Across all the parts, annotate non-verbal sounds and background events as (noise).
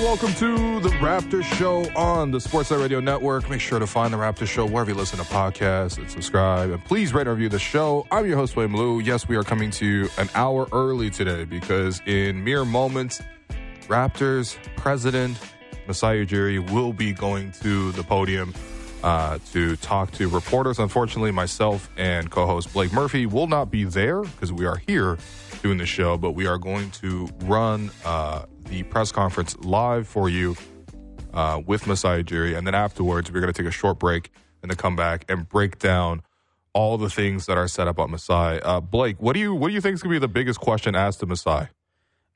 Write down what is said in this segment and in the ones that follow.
welcome to the Raptor Show on the Sportsnet Radio Network. Make sure to find the Raptor Show wherever you listen to podcasts and subscribe. And please rate and review the show. I'm your host, Wayne Lou. Yes, we are coming to you an hour early today because in mere moments, Raptors president Masai Ujiri will be going to the podium uh, to talk to reporters. Unfortunately, myself and co-host Blake Murphy will not be there because we are here doing the show, but we are going to run uh, the press conference live for you uh, with Masai Ujiri, and then afterwards we're going to take a short break and then come back and break down all the things that are set up on Masai. Uh, Blake, what do you what do you think is going to be the biggest question asked to Masai?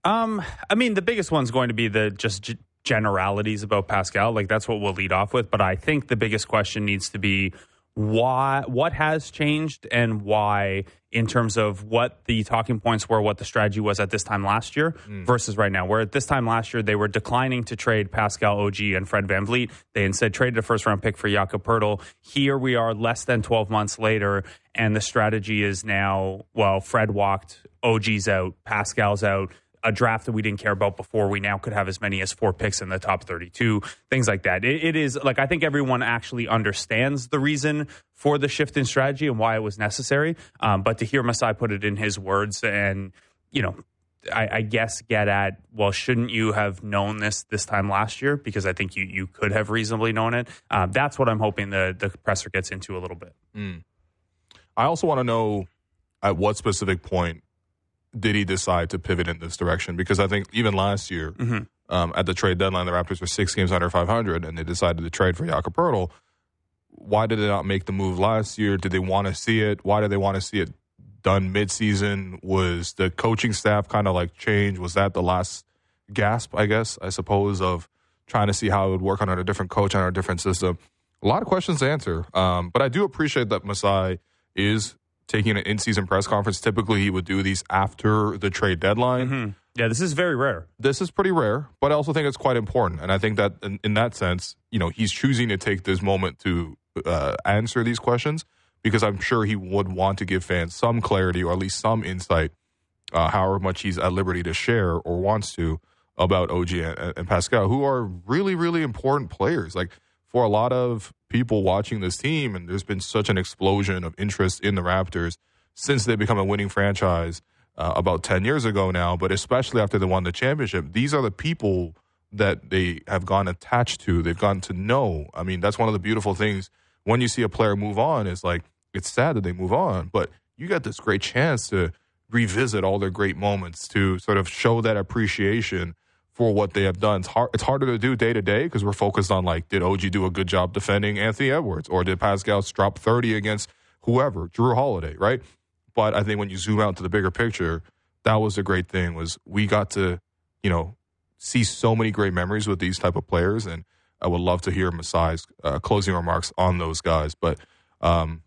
Um, I mean, the biggest one's going to be the just g- generalities about Pascal. Like that's what we'll lead off with. But I think the biggest question needs to be why, what has changed, and why in terms of what the talking points were, what the strategy was at this time last year hmm. versus right now. Where at this time last year they were declining to trade Pascal OG and Fred VanVleet. They instead traded a first round pick for Jakob Poeltl. Here we are less than 12 months later, and the strategy is now, well, Fred walked, OG's out, Pascal's out a draft that we didn't care about before. We now could have as many as four picks in the top 32, things like that. It, it is like I think everyone actually understands the reason for the shift in strategy and why it was necessary. Um, but to hear Masai put it in his words and, you know, I, I, guess get at well, shouldn't you have known this this time last year? Because I think you you could have reasonably known it. Um, that's what I'm hoping the the presser gets into a little bit. Mm. I also want to know at what specific point did he decide to pivot in this direction? Because I think even last year, mm-hmm. um, at the trade deadline, the Raptors were six games under 500, and they decided to trade for Jakob Poeltl. Why did they not make the move last year? Did they want to see it? Why did they want to see it done midseason? Was the coaching staff kind of like change? Was that the last gasp, I guess, I suppose, of trying to see how it would work under a different coach, under a different system? A lot of questions to answer. Um, but I do appreciate that Masai is taking an in-season press conference. Typically, he would do these after the trade deadline. Mm-hmm. Yeah, this is very rare. This is pretty rare, but I also think it's quite important. And I think that in, in that sense, you know, he's choosing to take this moment to uh, answer these questions because I'm sure he would want to give fans some clarity or at least some insight, uh, however much he's at liberty to share or wants to about OG and, and Pascal, who are really, really important players. Like for a lot of people watching this team, and there's been such an explosion of interest in the Raptors since they become a winning franchise uh, about 10 years ago now, but especially after they won the championship. These are the people that they have gone attached to, they've gotten to know. I mean, that's one of the beautiful things when you see a player move on, is like, it's sad that they move on, but you got this great chance to revisit all their great moments, to sort of show that appreciation for what they have done. It's hard. It's harder to do day to day because we're focused on like, did OG do a good job defending Anthony Edwards, or did Pascal drop thirty against whoever, Jrue Holiday, right? But I think when you zoom out to the bigger picture, that was a great thing. Was we got to, you know, see so many great memories with these type of players, and I would love to hear Masai's uh, closing remarks on those guys. But um,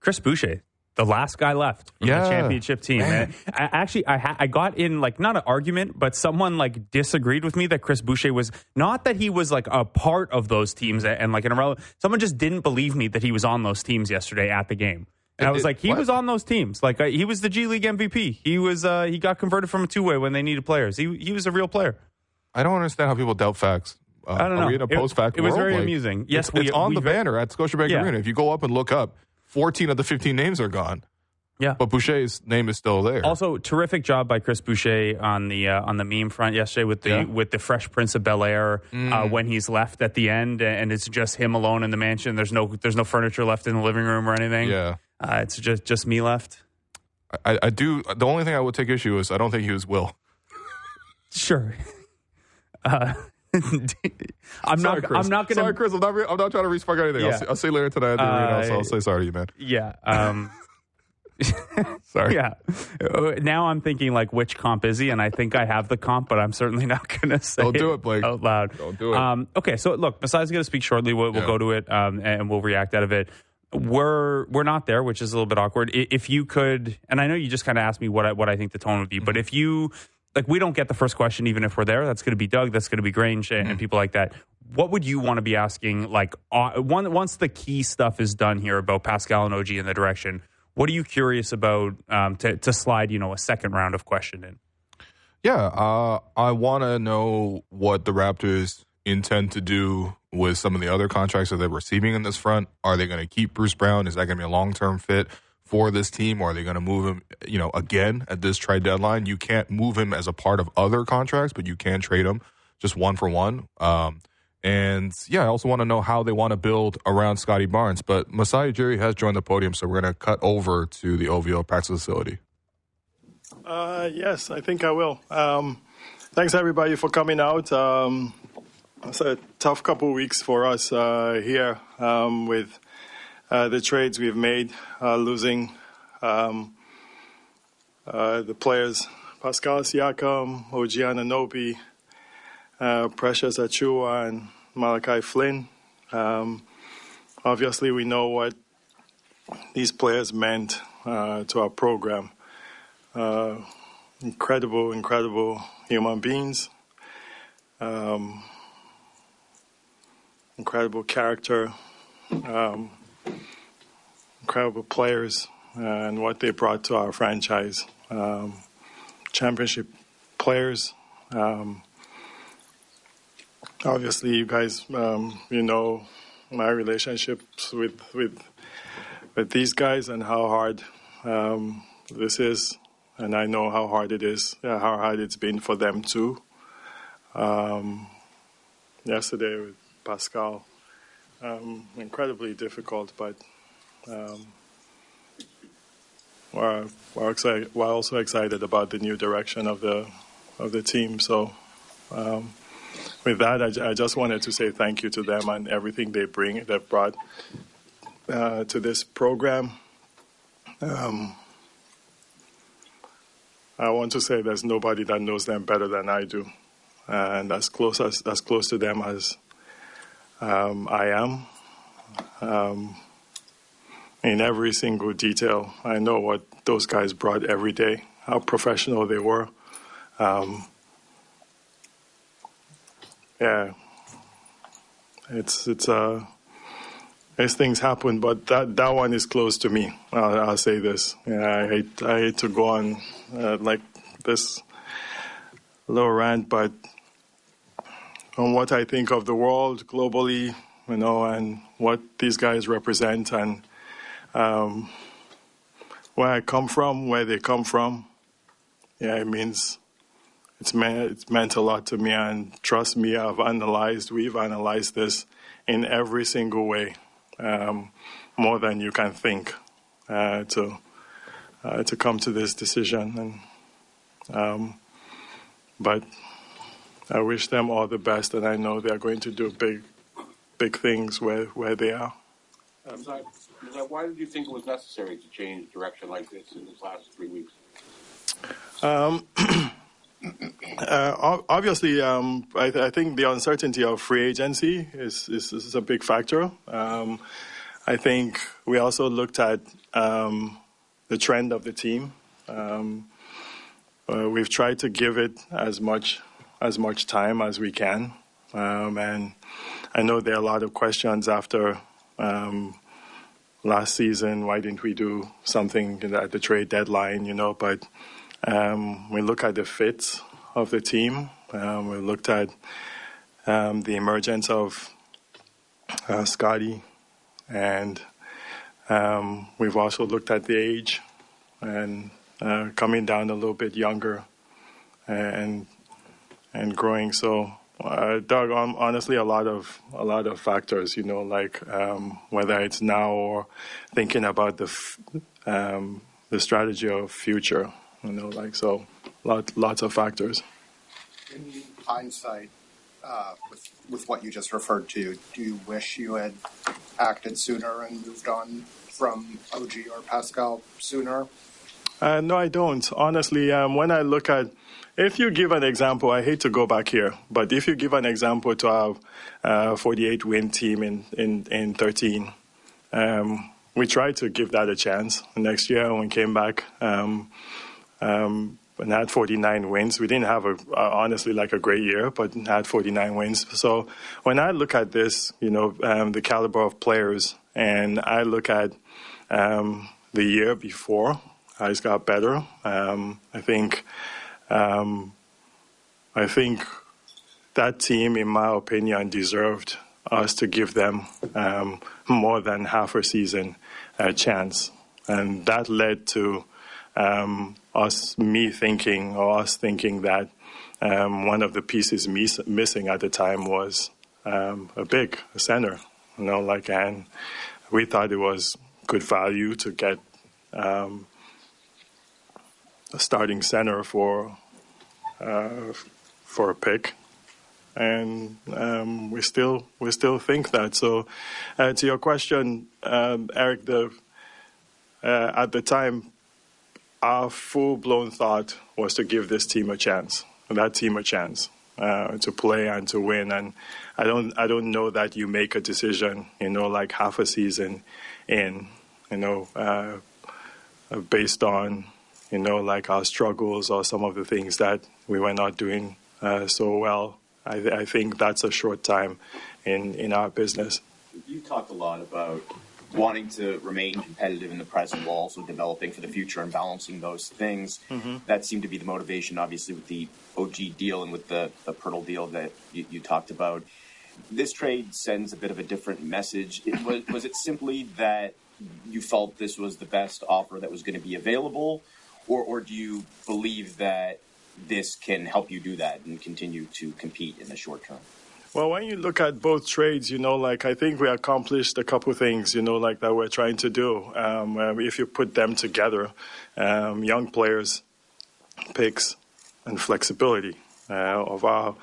Chris Boucher, the last guy left from Yeah. the championship team. Man. I, actually, I, ha- I got in like not an argument, but someone like disagreed with me that Chris Boucher was not that he was like a part of those teams and like an irrelevant. Someone just didn't believe me that he was on those teams yesterday at the game. And I was It- like, he what? was on those teams. Like uh, he was the G League MVP. He was uh, he got converted from a two way when they needed players. He he was a real player. I don't understand how people doubt facts. Uh, I don't Are know. we in a It- post fact? it was very Like, amusing. Yes, it's, we- it's on the banner at Scotiabank Yeah. Arena. If you go up and look up, fourteen of the fifteen names are gone, Yeah. but Boucher's name is still there. Also, terrific job by Chris Boucher on the uh, on the meme front yesterday with the Yeah. Mm. with the Fresh Prince of Bel Air uh, when he's left at the end and it's just him alone in the mansion. There's no there's no furniture left in the living room or anything. yeah, uh, it's just just me left. I, I do. The only thing I would take issue is I don't think he was Will. (laughs) Sure. (laughs) Uh, (laughs) I'm Sorry, not. Chris. I'm not going to. Sorry. Chris. I'm not. re- I'm not trying to respark anything. I'll, see, I'll see you later tonight at the Uh, arena. So I'll say sorry to you, man. Yeah. Um, (laughs) Sorry. yeah. Uh, Now I'm thinking like which comp is he, and I think I have the comp, but I'm certainly not (laughs) going to say Don't do it, Blake. out loud. Don't do it. Um, okay, so look, besides going to speak shortly, we'll, we'll Yeah. go to it um, and we'll react out of it. We're we're not there, which is a little bit awkward. If you could, and I know you just kind of asked me what I, what I think the tone would be, Mm-hmm. but if you like, we don't get the first question, even if we're there. That's going to be Doug. That's going to be Grange and, and Mm-hmm. people like that. What would you want to be asking? Like, uh, one, once the key stuff is done here about Pascal and OG in the direction, what are you curious about um, to, to slide, you know, a second round of question in? Yeah, uh, I want to know what the Raptors intend to do with some of the other contracts that they're receiving in this front. Are they going to keep Bruce Brown? Is that going to be a long term fit for this team, or are they going to move him? You know, again at this trade deadline, you can't move him as a part of other contracts, but you can trade him just one for one. Um, and yeah, I also want to know how they want to build around Scottie Barnes. But Masai Ujiri has joined the podium, so we're going to cut over to the OVO practice facility. Uh, yes, I think I will. Um, thanks everybody for coming out. Um, it's a tough couple weeks for us uh, here um, with the trades we've made, uh, losing um, uh, the players Pascal Siakam, Anunoby, uh, Precious Achiuwa, and Malachi Flynn. Um, obviously, we know what these players meant uh, to our program. incredible, incredible human beings. Um, incredible character, um, incredible players, and what they brought to our franchise. Um, championship players. Um, obviously, you guys, um, you know my relationships with with with these guys and how hard um, this is, and I know how hard it is, how hard it's been for them too. Um, yesterday with Pascal. Um, incredibly difficult, but um, we're, we're, excited, we're, also excited about the new direction of the of the team. So, um, with that, I, I, just wanted to say thank you to them and everything they bring, they've brought uh, to this program. Um, I want to say there's nobody that knows them better than I do, and as close as as close to them as um, I am. Um, in every single detail, I know what those guys brought every day, how professional they were. Um, yeah, it's it's uh, as things happen, but that that one is close to me. I'll, I'll say this. Yeah, I hate I hate to go on uh, like this little rant, but on what I think of the world globally, you know, and what these guys represent, and um, where I come from, where they come from. Yeah, it means it's meant it's meant a lot to me, and trust me, I've analyzed, we've analyzed this in every single way, um, more than you can think, uh, to uh, to come to this decision, and um, but I wish them all the best, and I know they're going to do big, big things where, where they are. Um, why did you think it was necessary to change direction like this in these last three weeks? Um, (clears throat) uh, obviously, um, I, th- I, think the uncertainty of free agency is, is, is a big factor. Um, I think we also looked at um, the trend of the team. Um, uh, we've tried to give it as much as much time as we can. Um, and I know there are a lot of questions after um, last season. Why didn't we do something at the trade deadline? You know, but um, we look at the fit of the team. Um, we looked at um, the emergence of uh, Scottie, and um, we've also looked at the age and uh, coming down a little bit younger, and and growing. So, uh, Doug, um, honestly, a lot of a lot of factors. You know, like um, whether it's now or thinking about the f- um, the strategy of future. You know, like so, lot, lots of factors. In hindsight, uh, with with what you just referred to, do you wish you had acted sooner and moved on from OG or Pascal sooner? Uh, no, I don't. Honestly, um, when I look at if you give an example, I hate to go back here, but if you give an example to our uh, 48 win team in, in, in 13, um, we tried to give that a chance. Next year, when we came back um, um, and had 49 wins, we didn't have a honestly like a great year, but had 49 wins. So when I look at this, you know, um, the caliber of players, and I look at um, the year before, I just got better. Um, I think um, I think that team, in my opinion, deserved us to give them um, more than half a season uh, chance, and that led to um, us, me thinking, or us thinking that um, one of the pieces miss- missing at the time was um, a big center, you know, like, and we thought it was good value to get um, a starting center for for a pick, and um, we still we still think that. So, uh, to your question, um, Eric, the uh, at the time, our full blown thought was to give this team a chance, that team a chance. Uh, to play and to win, and I don't, I don't know that you make a decision, you know, like half a season in, you know, uh, based on, you know, like our struggles or some of the things that we were not doing uh, so well. I, I, think that's a short time in, in our business. You talked a lot about wanting to remain competitive in the present while also developing for the future and balancing those things. Mm-hmm. That seemed to be the motivation, obviously, with the OG deal and with the, the Poeltl deal that you, you talked about. This trade sends a bit of a different message. It was, was it simply that you felt this was the best offer that was going to be available, or, or do you believe that this can help you do that and continue to compete in the short term? Well, when you look at both trades, you know, like I think we accomplished a couple things, you know, like that we're trying to do. Um, if you put them together, um, young players, picks, and flexibility uh, of our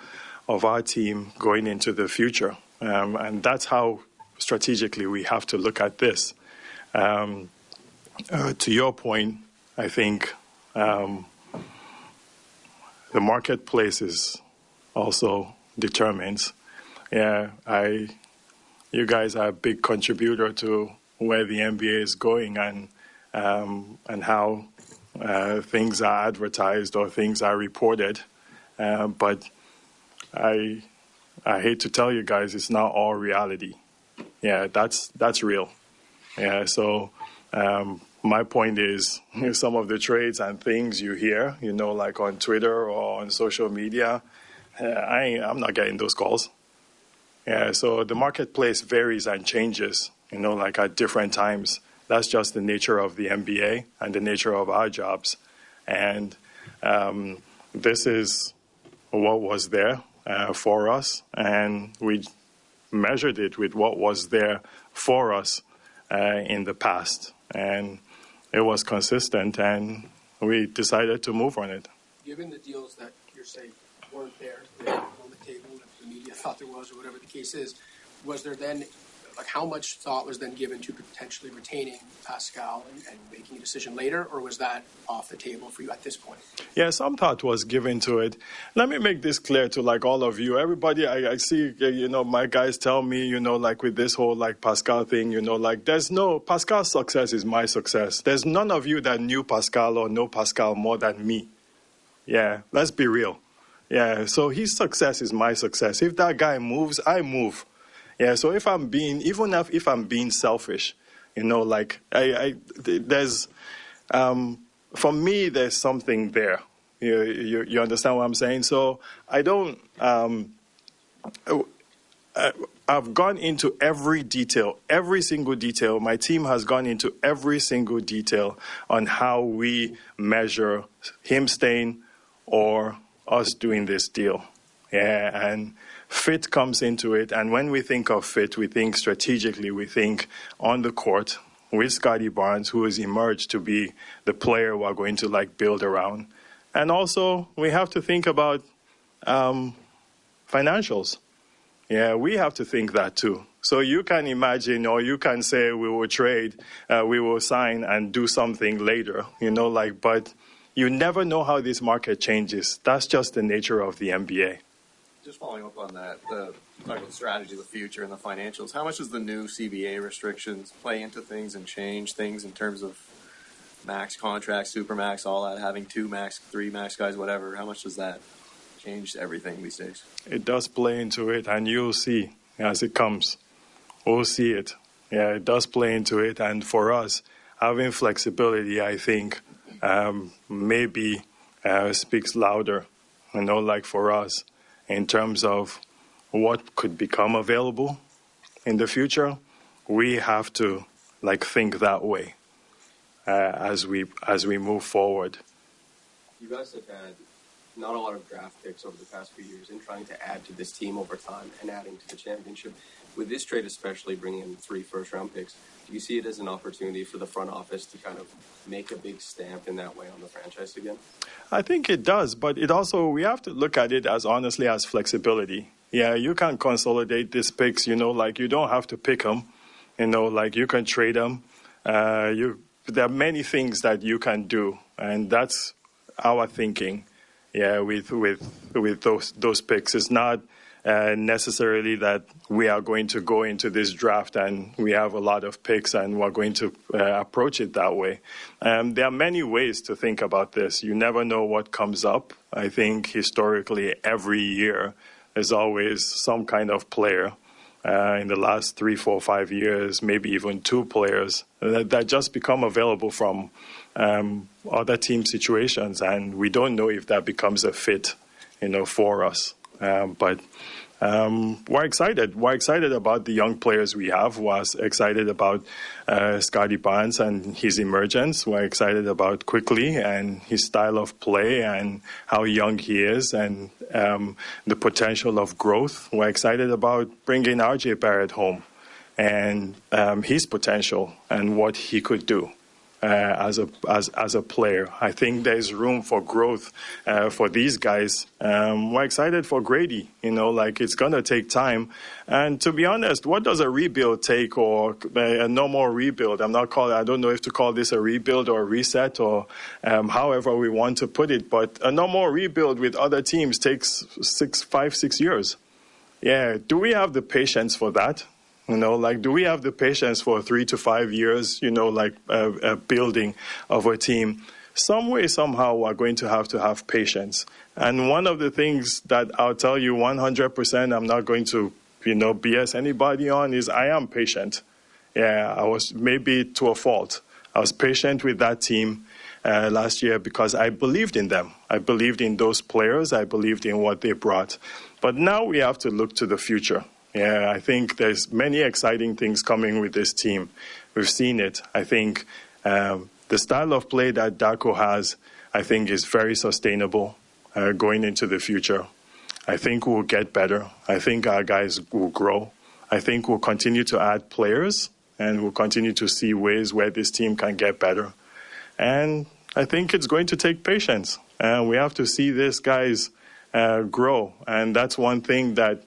of our team going into the future, um, and that's how strategically we have to look at this. Um, uh, to your point, I think um, the marketplace is also determines. Yeah, I, you guys are a big contributor to where the NBA is going and um, and how uh, things are advertised or things are reported. Uh, but I I hate to tell you guys, it's not all reality. Yeah, that's that's real. Yeah, so um, my point is (laughs) some of the trades and things you hear, you know, like on Twitter or on social media, uh, I I'm not getting those calls. Yeah, so the marketplace varies and changes, you know, like at different times. That's just the nature of the NBA and the nature of our jobs. And um, this is what was there uh, for us, and we measured it with what was there for us uh, in the past. And it was consistent, and we decided to move on it. Given the deals that you're saying weren't there, on the table, if the media (laughs) thought there was, or whatever the case is, was there then like how much thought was then given to potentially retaining Pascal and, and, making a decision later, or was that off the table for you at this point? Yeah, some thought was given to it. Let me make this clear to like all of you. Everybody, I, I see, uh, you know, my guys tell me, you know, like with this whole like Pascal thing, you know, like there's no Pascal's success is my success. There's none of you that knew Pascal or know Pascal more than me. Yeah, let's be real. Yeah, so his success is my success. If that guy moves, I move. Yeah, so if I'm being, even if, if I'm being selfish, you know, like I, I there's, um, for me, there's something there. You, you, you, understand what I'm saying? So I don't, um, I've gone into every detail, every single detail. My team has gone into every single detail on how we measure him staying or us doing this deal. Yeah, and fit comes into it. And when we think of fit, we think strategically, we think on the court with Scottie Barnes, who has emerged to be the player we're going to like build around. And also, we have to think about um, financials. Yeah, we have to think that too. So you can imagine, or you can say we will trade, uh, we will sign and do something later, you know, like, but you never know how this market changes. That's just the nature of the NBA just following up on that, the talking about strategy, the future, and the financials. How much does the new CBA restrictions play into things and change things in terms of max contracts, super max, all that, having two max, three max guys, whatever? How much does that change everything these days? It does play into it, and you'll see as it comes. We'll see it. Yeah, it does play into it, and for us, having flexibility, I think, um, maybe uh, speaks louder you know, like for us, in terms of what could become available in the future, we have to like think that way uh, as we as we move forward. You guys have had not a lot of draft picks over the past few years in trying to add to this team over time and adding to the championship. With this trade, especially bringing in three first round picks, do you see it as an opportunity for the front office to kind of make a big stamp in that way on the franchise again? I think it does, but it also we have to look at it as honestly as flexibility. Yeah, you can consolidate these picks. You know, like you don't have to pick them. You know, like you can trade them. Uh, you there are many things that you can do, and that's our thinking. Yeah, with with with those those picks, it's not necessarily that we are going to go into this draft and we have a lot of picks and we're going to uh, approach it that way. Um, there are many ways to think about this. You never know what comes up. I think historically, every year, there's always some kind of player. Uh, in the last three, four, five years, maybe even two players that, that just become available from um, other team situations, and we don't know if that becomes a fit, you know, for us. Um, but um, we're excited. We're excited about the young players we have. We're excited about uh, Scottie Barnes and his emergence. We're excited about Quickley and his style of play and how young he is and um, the potential of growth. We're excited about bringing RJ Barrett home and um, his potential and what he could do uh, as a as as a player. I think there's room for growth uh, for these guys. Um, we're excited for Gradey. You know, like it's gonna take time. And to be honest, what does a rebuild take, or a normal rebuild? I'm not calling. I don't know if to call this a rebuild or a reset or um, however we want to put it. But a normal rebuild with other teams takes six, five, six years. Yeah, do we have the patience for that? You know, like, do we have the patience for three to five years, you know, like uh, a building of a team? Some way, somehow, we're going to have to have patience. And one of the things that I'll tell you 100%, I'm not going to, you know, BS anybody on is I am patient. Yeah, I was maybe to a fault. I was patient with that team uh, last year because I believed in them. I believed in those players. I believed in what they brought. But now we have to look to the future. Yeah, I think there's many exciting things coming with this team. We've seen it. I think um, the style of play that Darko has, I think, is very sustainable uh, going into the future. I think we'll get better. I think our guys will grow. I think we'll continue to add players and we'll continue to see ways where this team can get better. And I think it's going to take patience. And we have to see these guys uh, grow. And that's one thing that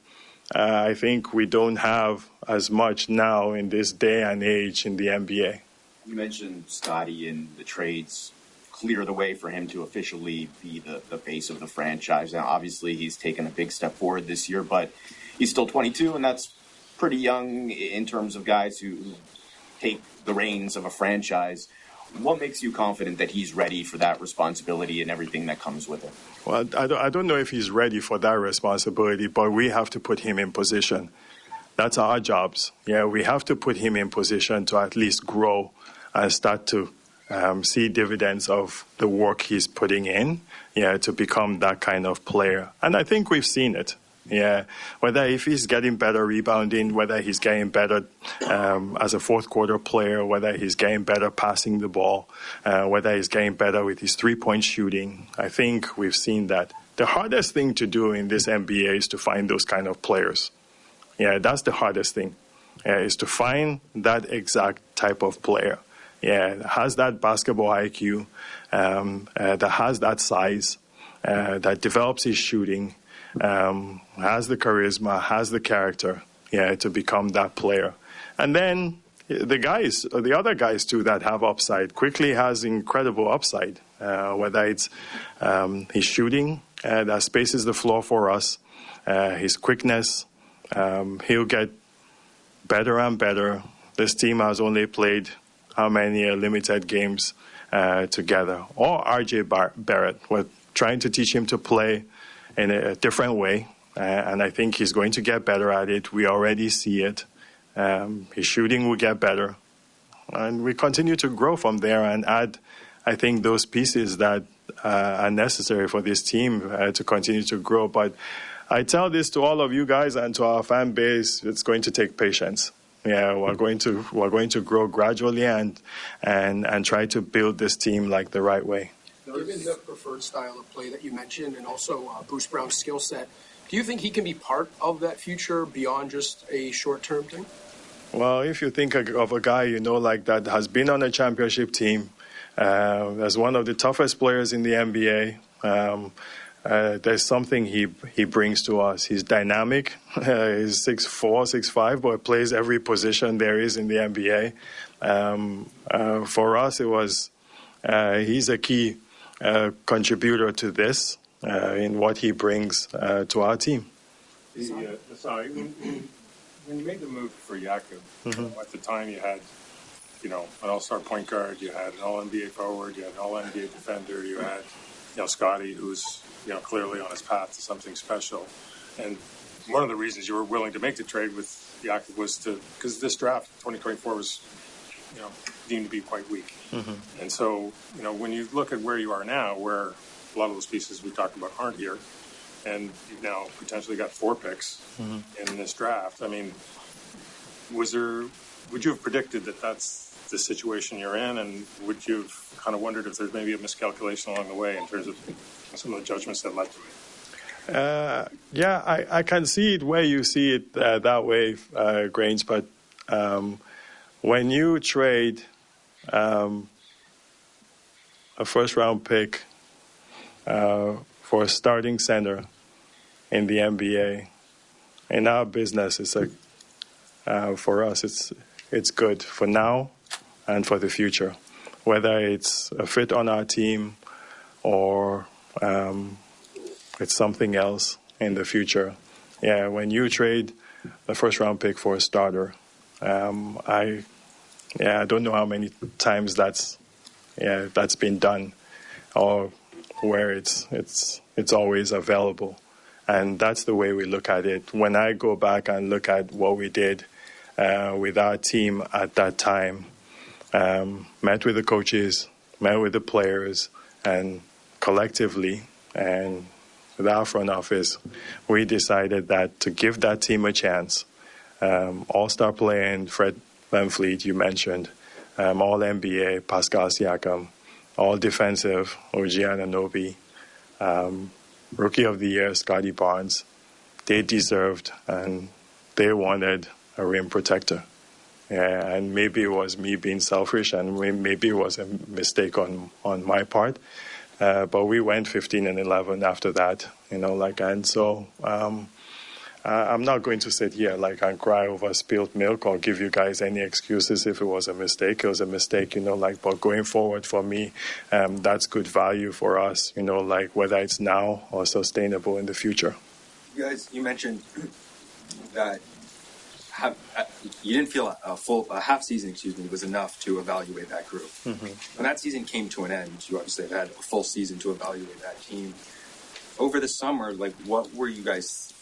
uh, I think we don't have as much now in this day and age in the NBA. You mentioned Scottie and the trades clear the way for him to officially be the, the face of the franchise. Now, obviously, he's taken a big step forward this year, but he's still 22, and that's pretty young in terms of guys who take the reins of a franchise. What makes you confident that he's ready for that responsibility and everything that comes with it? Well, I don't, I don't know if he's ready for that responsibility, but we have to put him in position. That's our jobs. Yeah, we have to put him in position to at least grow and start to um, see dividends of the work he's putting in, yeah, to become that kind of player. And I think we've seen it. Yeah, whether if he's getting better rebounding, whether he's getting better um, as a fourth quarter player, whether he's getting better passing the ball, uh, whether he's getting better with his three point shooting, I think we've seen that. The hardest thing to do in this NBA is to find those kind of players. Yeah, that's the hardest thing, uh, is to find that exact type of player. Yeah, has that basketball IQ, um, uh, that has that size, uh, that develops his shooting um, has the charisma, has the character, yeah, to become that player. And then the guys, the other guys too, that have upside. Quickley has incredible upside. Uh, whether it's um, his shooting uh, that spaces the floor for us, uh, his quickness, um, he'll get better and better. This team has only played how many uh, limited games uh, together. Or RJ Bar- Barrett, we're trying to teach him to play in a different way. Uh, and I think he's going to get better at it. We already see it. Um, his shooting will get better. And we continue to grow from there and add, I think, those pieces that uh, are necessary for this team uh, to continue to grow. But I tell this to all of you guys and to our fan base: it's going to take patience. Yeah, we're going to we're going to grow gradually and and and try to build this team like the right way. Given the preferred style of play that you mentioned, and also uh, Bruce Brown's skill set, do you think he can be part of that future beyond just a short-term thing? Well, if you think of a guy you know like that has been on a championship team, uh, as one of the toughest players in the NBA. Um, uh, there's something he he brings to us. He's dynamic. Uh, (laughs) he's six four, six five, but plays every position there is in the NBA. Um, uh, for us, it was uh, he's a key uh, contributor to this uh, in what he brings to our team. The, sorry, when, when, you made the move for Jakob, mm-hmm. at the time you had you know, an all-star point guard. You had an all-NBA forward. You had an all-NBA defender. You had, you know, Scottie, who's you know clearly on his path to something special. And one of the reasons you were willing to make the trade with Jakob was to because this draft 2024 was you know deemed to be quite weak. Mm-hmm. And so you know when you look at where you are now, where a lot of those pieces we talked about aren't here, and you've now potentially got four picks mm-hmm. in this draft. I mean, was there? Would you have predicted that that's the situation you're in, and would you have kind of wondered if there's maybe a miscalculation along the way in terms of some of the judgments that led to it? Uh, yeah, I, I, can see it where you see it uh, that way, uh, Grange. But um, when you trade um, a first round pick uh, for a starting center in the NBA, in our business, it's a uh, for us, it's it's good for now and for the future, whether it's a fit on our team or um, it's something else in the future. Yeah, when you trade the first round pick for a starter, um, I yeah I don't know how many times that's yeah that's been done, or where it's it's it's always available, and that's the way we look at it. When I go back and look at what we did uh, with our team at that time, um, met with the coaches, met with the players, and collectively and with our front office, we decided that to give that team a chance, um, all-star playing Fred VanVleet, you mentioned, um, all NBA Pascal Siakam, all defensive OG Anunoby, um, rookie of the year Scottie Barnes, they deserved and they wanted a rim protector. Yeah, and maybe it was me being selfish, and maybe it was a mistake on on my part. Uh, but we went 15 and 11 after that, you know, like, and so um, I'm not going to sit here like and cry over spilled milk or give you guys any excuses if it was a mistake. It was a mistake, you know, like, but going forward for me, um, that's good value for us, you know, like whether it's now or sustainable in the future. You guys, you mentioned (clears throat) that have, uh, you didn't feel a full a half season, excuse me, was enough to evaluate that group. Mm-hmm. When that season came to an end, you obviously had a full season to evaluate that team. Over the summer, like what were you guys?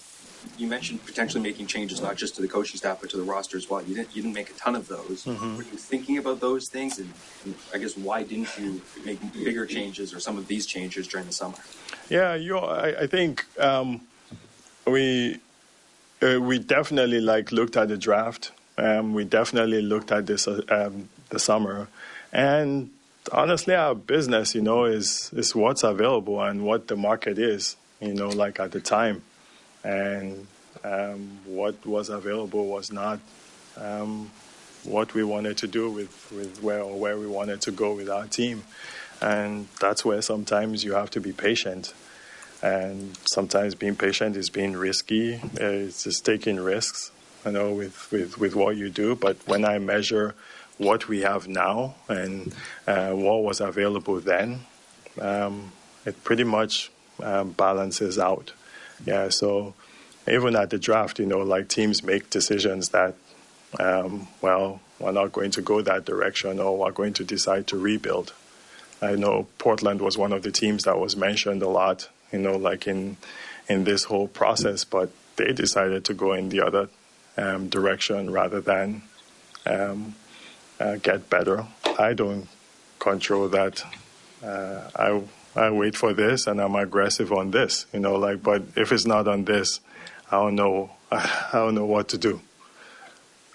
You mentioned potentially making changes not just to the coaching staff but to the roster as well. You didn't you didn't make a ton of those. Mm-hmm. Were you thinking about those things, and, and, I guess why didn't you make bigger changes or some of these changes during the summer? Yeah, you. I, I think um, we uh, we definitely like looked at the draft. Um, we definitely looked at this uh, um, the summer, and honestly, our business, you know, is is what's available and what the market is, you know, like at the time, and um, what was available was not um, what we wanted to do with with where or where we wanted to go with our team, and that's where sometimes you have to be patient and sometimes being patient is being risky. It's just taking risks, you know, with, with, with what you do. But when I measure what we have now and uh, what was available then, um, it pretty much um, balances out. Yeah, so even at the draft, you know, like teams make decisions that, um, well, we're not going to go that direction or we're going to decide to rebuild. I know Portland was one of the teams that was mentioned a lot you know, like in in this whole process. But they decided to go in the other um, direction rather than um, uh, get better. I don't control that. Uh, I I wait for this and I'm aggressive on this, you know, like, but if it's not on this, I don't know, (laughs) I don't know what to do.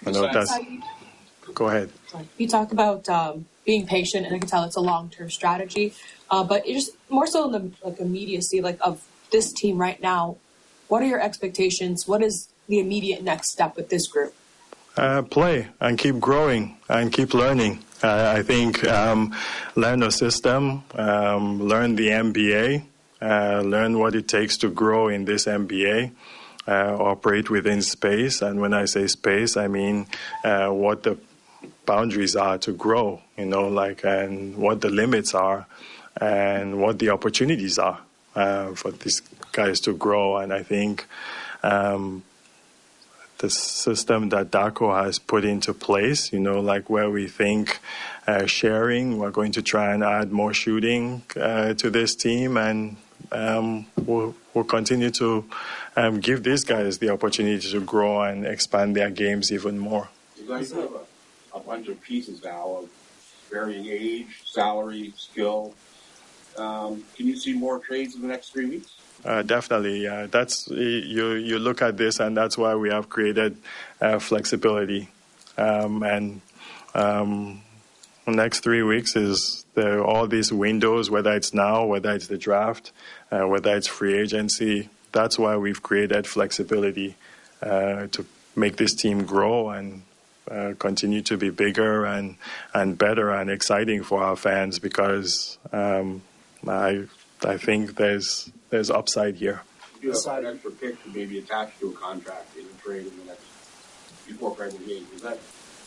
You know, that's, go ahead. You talk about um, being patient, and I can tell it's a long-term strategy. Uh, but just more so in the like immediacy, like of this team right now. What are your expectations? What is the immediate next step with this group? Uh, play and keep growing and keep learning. Uh, I think um, learn the system, um, learn the NBA, uh, learn what it takes to grow in this NBA. Uh, operate within space, and when I say space, I mean uh, what the boundaries are to grow. You know, like and what the limits are, and what the opportunities are uh, for these guys to grow. And I think um, the system that Darko has put into place, you know, like where we think uh, sharing, we're going to try and add more shooting uh, to this team, and um, we'll, we'll continue to um, give these guys the opportunity to grow and expand their games even more. You guys have a, a bunch of pieces now of varying age, salary, skill. Um, can you see more trades in the next three weeks? Uh, definitely, yeah. That's you. You look at this, and that's why we have created uh, flexibility. Um, and um, next three weeks is the, all these windows, whether it's now, whether it's the draft, uh, whether it's free agency. That's why we've created flexibility uh, to make this team grow and uh, continue to be bigger and and better and exciting for our fans because um, I I think there's there's upside here. You have an extra pick to maybe attach to a contract in a trade in the next before pregnant games. Is that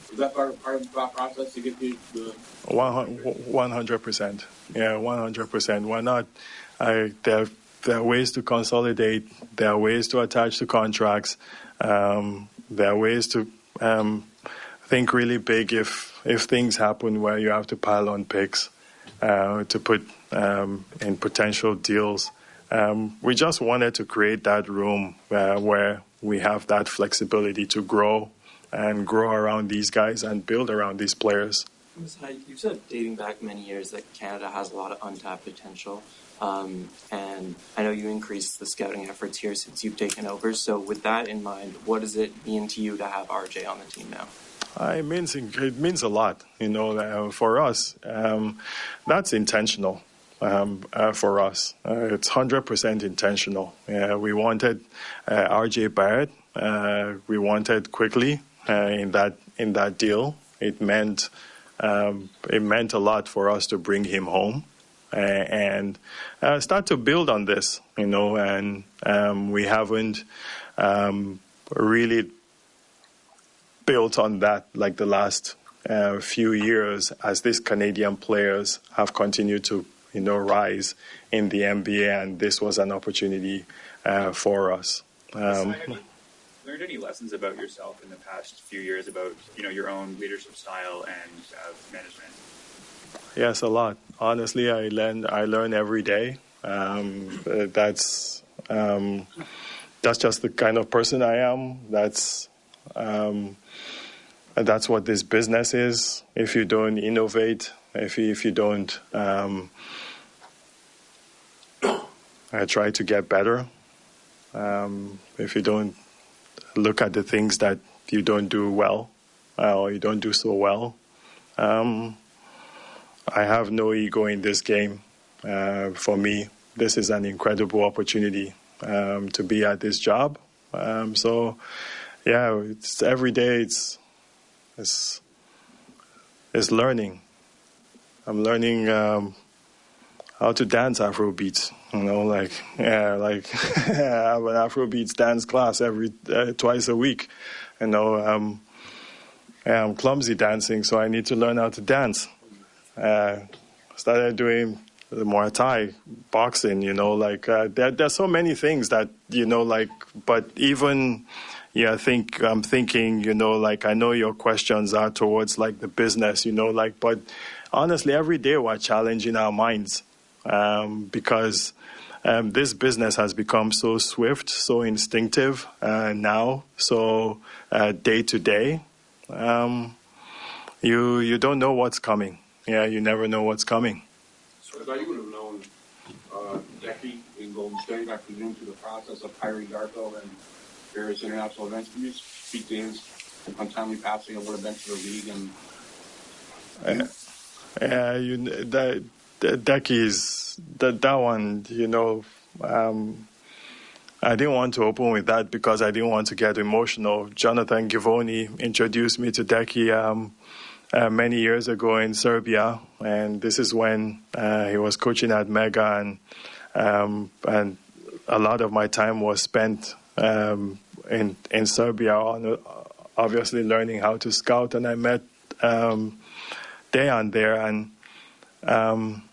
is that part of, part of the thought process to get the, the one hundred percent? Yeah, one hundred percent. Why not? I there there are ways to consolidate. There are ways to attach to contracts. Um, there are ways to um, think really big if if things happen where you have to pile on picks uh, to put um, in potential deals. Um, we just wanted to create that room uh, where we have that flexibility to grow and grow around these guys and build around these players. You've said dating back many years that Canada has a lot of untapped potential. Um, and I know you increased the scouting efforts here since you've taken over. So, with that in mind, what does it mean to you to have RJ on the team now? Uh, it means it means a lot, you know, uh, for us. Um, that's intentional um, uh, for us. Uh, it's hundred percent intentional. we wanted uh, RJ Barrett. Uh, we wanted Quickley in that in that deal. It meant um, it meant a lot for us to bring him home and start to build on this, you know. And um, we haven't um, really built on that like the last uh, few years as these Canadian players have continued to you know rise in the NBA, and this was an opportunity uh, for us. Um, learned any lessons about yourself in the past few years about you know your own leadership style and uh, management? Yes, a lot. Honestly, I learn I learn every day. Um, that's um, that's just the kind of person I am. That's um, that's what this business is. If you don't innovate, if you, if you don't um, I try to get better, um, if you don't look at the things that you don't do well uh, or you don't do so well, um, I have no ego in this game. Uh, for me, this is an incredible opportunity um, to be at this job. Um, so, yeah, it's every day. It's it's, it's learning. I'm learning um, how to dance Afrobeats. You know, like yeah, like (laughs) I have an Afrobeats dance class every uh, twice a week. You know, um, I'm clumsy dancing, so I need to learn how to dance. Uh, started doing the Muay Thai, boxing. You know, like uh, there, there's so many things that you know, like, but even yeah, I think I'm thinking, you know, like I know your questions are towards like the business, you know, like, but honestly, every day we're challenging our minds um, because um, this business has become so swift, so instinctive uh, now, so uh, day to day. Um, you you don't know what's coming. Yeah, you never know what's coming. So I thought you would have known Deki in Golden State, I presume, through the process of hiring Darko and various international events. Can you speak to his untimely passing and what meant to the league and Yeah, you that, that is that that one. You know, um, I didn't want to open with that because I didn't want to get emotional. Jonathan Givony introduced me to Deki um, uh, many years ago in Serbia, and this is when uh, he was coaching at Mega, and um, and a lot of my time was spent um, in in Serbia on uh, obviously learning how to scout, and I met um, Dejan there, and um,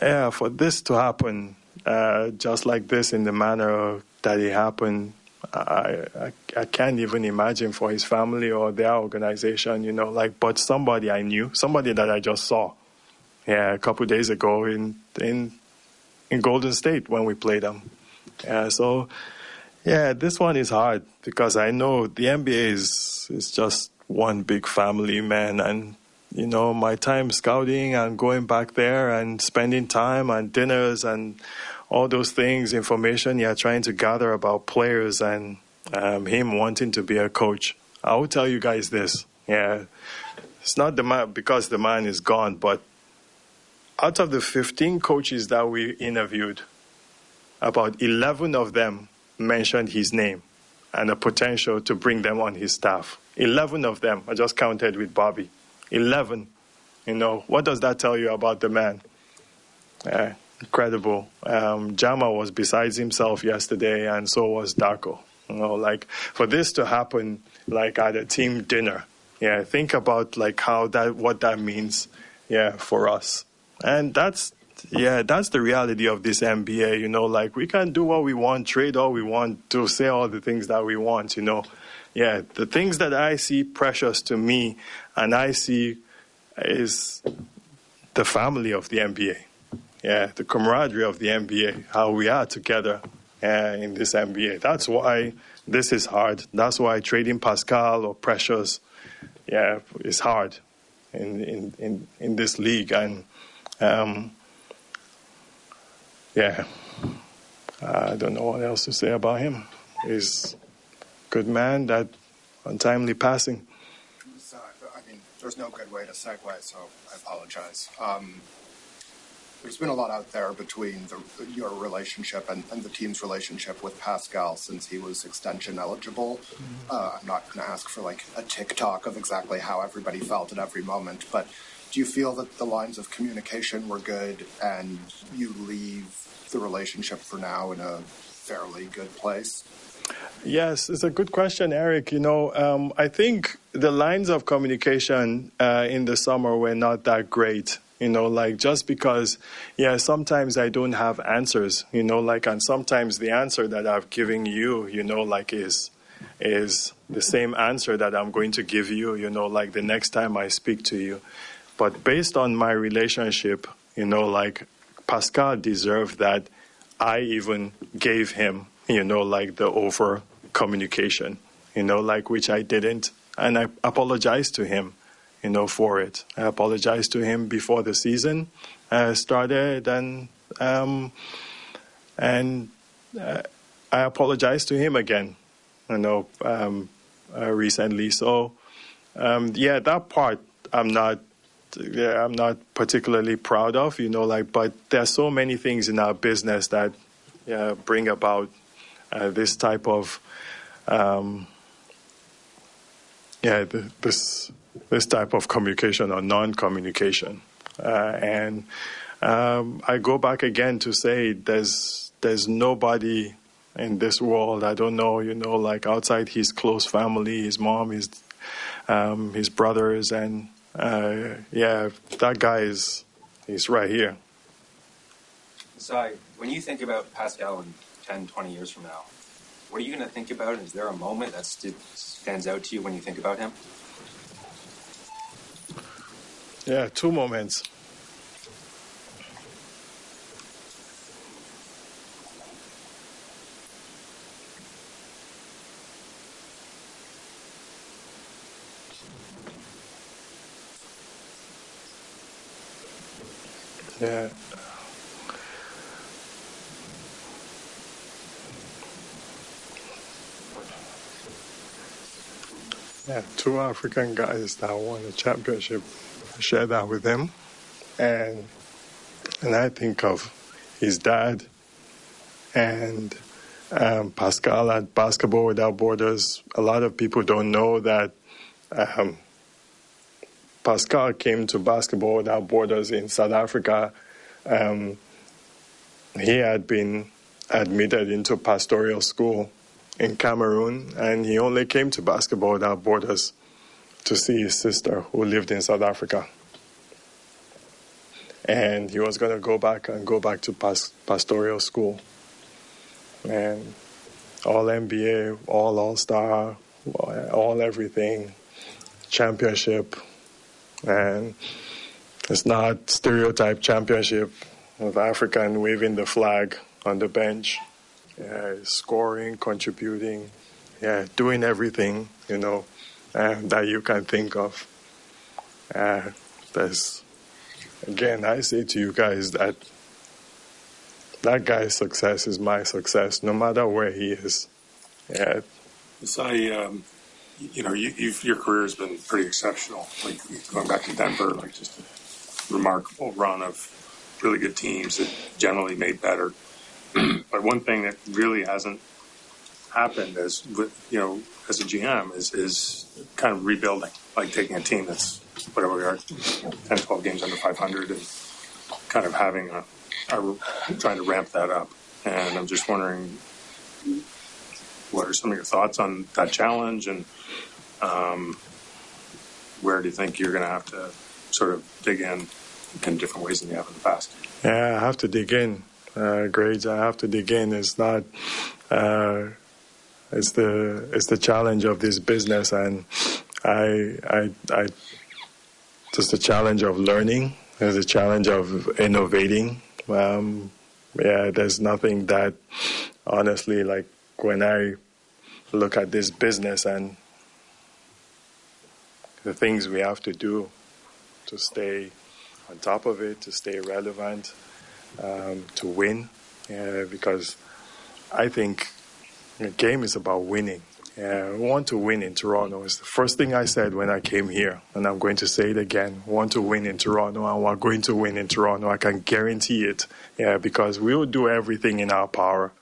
yeah, for this to happen uh, just like this in the manner that it happened, I, I I can't even imagine for his family or their organization, you know, like but somebody I knew, somebody that I just saw, yeah, a couple days ago in in in Golden State when we played them. Yeah, so yeah, this one is hard because I know the NBA is is just one big family, man, and you know my time scouting and going back there and spending time and dinners and all those things, information you're trying to gather about players and um, him wanting to be a coach. I will tell you guys this, yeah, it's not the man because the man is gone, but out of the 15 coaches that we interviewed, about 11 of them mentioned his name and the potential to bring them on his staff. 11 of them, I just counted with Bobby. 11. You know, what does that tell you about the man? Yeah, incredible. Um, Jama was besides himself yesterday, and so was Darko. You know, like for this to happen, like at a team dinner, yeah, think about like how that, what that means, yeah, for us. And that's yeah, that's the reality of this NBA. You know, like we can do what we want, trade all we want, to say all the things that we want. You know, yeah, the things that I see precious to me, and I see is the family of the NBA. Yeah, the camaraderie of the NBA, how we are together uh, in this NBA. That's why this is hard. That's why trading Pascal or Precious, yeah, is hard in in in, in this league and. Um, yeah, I don't know what else to say about him. A good man, that untimely passing. So, I mean, there's no good way to segue, so I apologize. Um, there's been a lot out there between the, your relationship and, and, the team's relationship with Pascal since he was extension eligible. Mm-hmm. Uh, I'm not going to ask for like a TikTok of exactly how everybody felt at every moment, but do you feel that the lines of communication were good and you leave the relationship for now in a fairly good place? Yes, it's a good question, Eric. You know, um, I think the lines of communication uh, in the summer were not that great. You know, like just because, yeah, sometimes I don't have answers. You know, like, and sometimes the answer that I've given you, you know, like is is the same answer that I'm going to give you. You know, like the next time I speak to you. But based on my relationship, you know, like Pascal deserved that I even gave him, you know, like the over communication, you know, like which I didn't. And I apologized to him, you know, for it. I apologized to him before the season uh, started and, um, and uh, I apologized to him again, you know, um, uh, recently. So, um, yeah, that part I'm not yeah, I'm not particularly proud of, you know, like, but there's so many things in our business that yeah, bring about uh, this type of, um, yeah, this this type of communication or non-communication, uh, and um, I go back again to say there's there's nobody in this world I don't know, you know, like outside his close family, his mom, his um, his brothers, and uh, yeah, that guy is he's right here. So, when you think about Pascal in 10, 20 years from now, what are you going to think about? Is there a moment that st- stands out to you when you think about him? Yeah, two moments. Yeah. Yeah, two African guys that won a championship. I share that with him, and and I think of his dad and um, Pascal at Basketball Without Borders. A lot of people don't know that um, Pascal came to Basketball Without Borders in South Africa. Um, he had been admitted into pastoral school in Cameroon, and he only came to Basketball Without Borders to see his sister who lived in South Africa. And he was going to go back and go back to pas- pastoral school. And all NBA, all All Star, all everything, championship. And it's not stereotype championship of African waving the flag on the bench, scoring, contributing, yeah, doing everything, you know, uh, that you can think of. Uh, there's, again, I say to you guys that that guy's success is my success, no matter where he is. Yeah. I, um, you know, you, your career has been pretty exceptional. Like going back to Denver, like just a remarkable run of really good teams that generally made better. (clears throat) but one thing that really hasn't happened as you know as a GM is is kind of rebuilding, like taking a team that's whatever we are, 10, 12 games under 500, and kind of having a, a trying to ramp that up. And I'm just wondering, what are some of your thoughts on that challenge, and um, where do you think you're going to have to sort of dig in in different ways than you have in the past? Yeah, I have to dig in. Uh, Grange, I have to dig in. It's not. Uh, it's the it's the challenge of this business, and I I I. Just the challenge of learning. There's a challenge of innovating. Um, yeah, there's nothing that honestly like when I look at this business and the things we have to do to stay on top of it, to stay relevant, um, to win. Yeah, because I think the game is about winning. Yeah, we want to win in Toronto. It's the first thing I said when I came here, and I'm going to say it again. We want to win in Toronto, and we're going to win in Toronto. I can guarantee it. Yeah, because we will do everything in our power.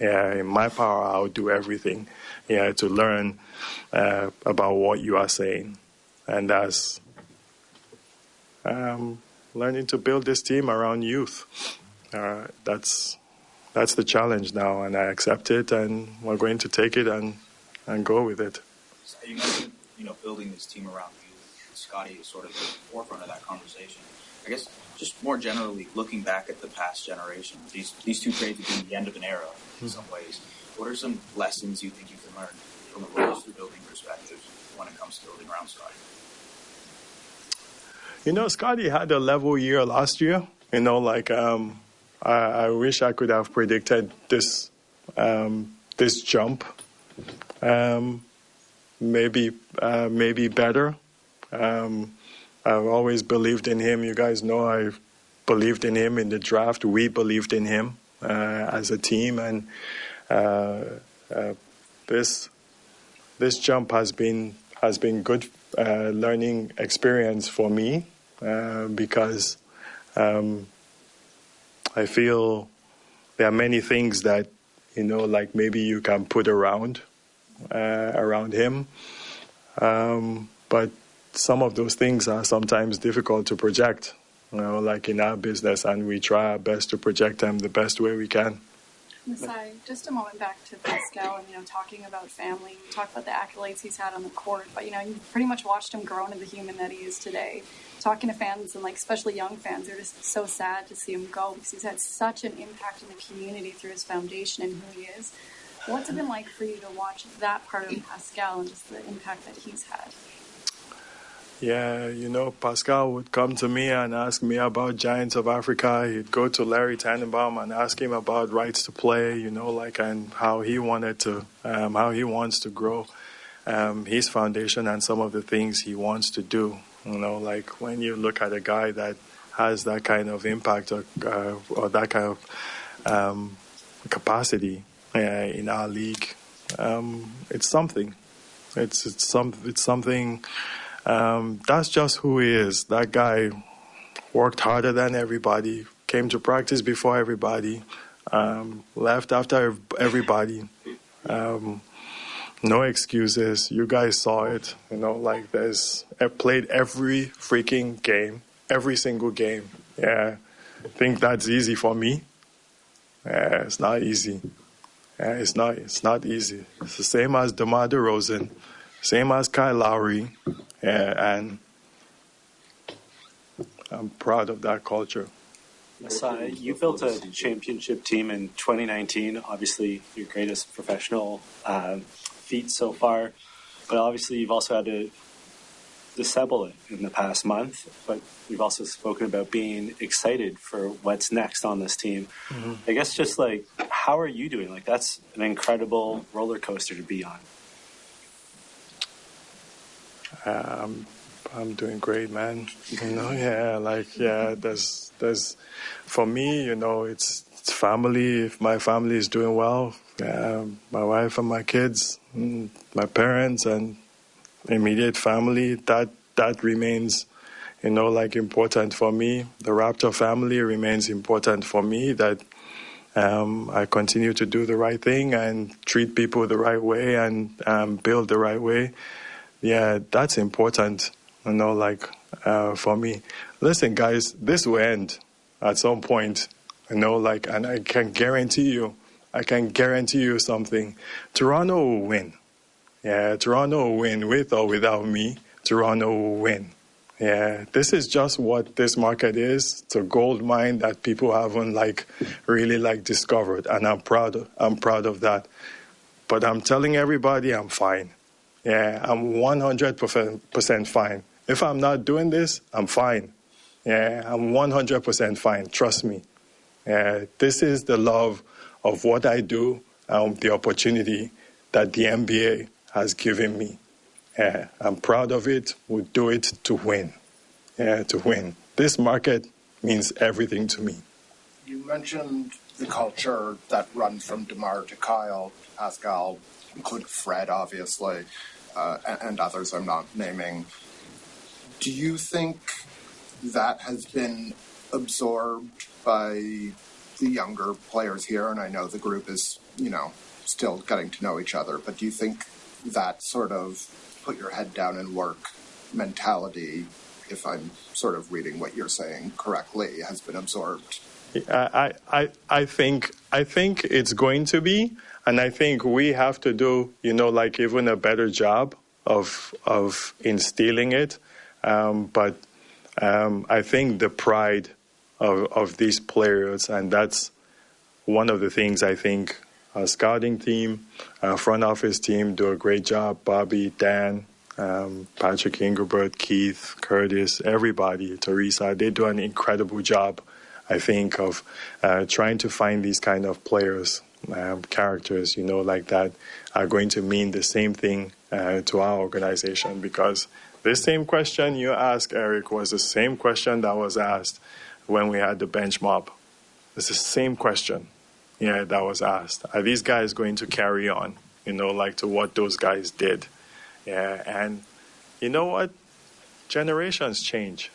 Yeah, in my power, I'll do everything. Yeah, to learn uh, about what you are saying, and that's um, learning to build this team around youth. Uh, that's that's the challenge now, and I accept it, and we're going to take it and and go with it. So you mentioned, you know, building this team around you. Scottie is sort of at the forefront of that conversation. I guess just more generally, looking back at the past generation, these these two trades have been the end of an era in some ways. What are some lessons you think you can learn from a roster building perspective when it comes to building around Scottie? You know, Scottie had a level year last year. You know, like um, I, I, wish I could have predicted this um, this jump. Um, maybe uh, maybe better. Um, I've always believed in him. You guys know I believed in him in the draft. We believed in him uh, as a team, and uh, uh this this jump has been has been good uh, learning experience for me uh, because um, I feel there are many things that you know, like maybe you can put around uh, around him, um, but some of those things are sometimes difficult to project. You know, like in our business, and we try our best to project them the best way we can. Masai, just a moment back to Pascal and you know talking about family. Talk about the accolades he's had on the court, but you know you pretty much watched him grow into the human that he is today. Talking to fans and like especially young fans, they're just so sad to see him go because he's had such an impact in the community through his foundation and who he is. What's it been like for you to watch that part of Pascal and just the impact that he's had? Yeah, you know, Pascal would come to me and ask me about Giants of Africa. He'd go to Larry Tannenbaum and ask him about rights to play, you know, like and how he wanted to, um, how he wants to grow um, his foundation and some of the things he wants to do. You know, like when you look at a guy that has that kind of impact or, uh, or that kind of um, capacity uh, in our league, um, it's something. It's it's some it's something. Um, that's just who he is. That guy worked harder than everybody. Came to practice before everybody. Um, left after everybody. Um, no excuses. You guys saw it. You know, like there's I played every freaking game, every single game. Yeah, I think that's easy for me. Yeah, it's not easy. Yeah, it's not. It's not easy. It's the same as DeMar DeRozan, same as Kyle Lowry, yeah, and I'm proud of that culture. Masai, you built a championship team in 2019. Obviously, your greatest professional uh, feat so far, but obviously you've also had to dissemble it in the past month. But we've also spoken about being excited for what's next on this team. Mhm. I guess just like how are you doing? Like that's an incredible roller coaster to be on. Um, I'm doing great, man. You know, (laughs) yeah, like yeah, there's there's for me, you know, it's it's family. If my family is doing well, um, my wife and my kids, mm, my parents and immediate family, that that remains, you know, like important for me. The Raptor family remains important for me. That um, I continue to do the right thing and treat people the right way and um, build the right way. Yeah, that's important, you know, like uh, for me. Listen, guys, this will end at some point, you know, like, and I can guarantee you, I can guarantee you something. Toronto will win. Yeah, Toronto will win with or without me. Toronto will win. Yeah, this is just what this market is. It's a gold mine that people haven't like really like discovered, and I'm proud. Of, I'm proud of that. But I'm telling everybody I'm fine. Yeah, I'm 100% fine. If I'm not doing this, I'm fine. Yeah, I'm 100% fine. Trust me. Yeah, this is the love of what I do, um, the opportunity that the NBA has given me. Yeah, I'm proud of it. We do it to win. To win. This market means everything to me. You mentioned the culture that runs from DeMar to Kyle, Pascal, including Fred, obviously, uh, and others I'm not naming. Do you think that has been absorbed by the younger players here? And I know the group is, you know, still getting to know each other, but do you think that sort of put your head down and work mentality, if I'm sort of reading what you're saying correctly, has been absorbed? I, I, I think I think it's going to be, and I think we have to do, you know, like even a better job of of instilling it. Um, but um, I think the pride of of these players, and that's one of the things I think our scouting team, our front office team do a great job. Bobby, Dan, um, Patrick Engelbrecht, Keith, Curtis, everybody, Teresa, they do an incredible job. I think of uh, trying to find these kind of players, um, characters, you know, like that, are going to mean the same thing uh, to our organization. Because this same question you asked, Eric, was the same question that was asked when we had the bench mob. It's the same question, yeah, that was asked. Are these guys going to carry on, you know, like to what those guys did? Yeah, and you know what? Generations change.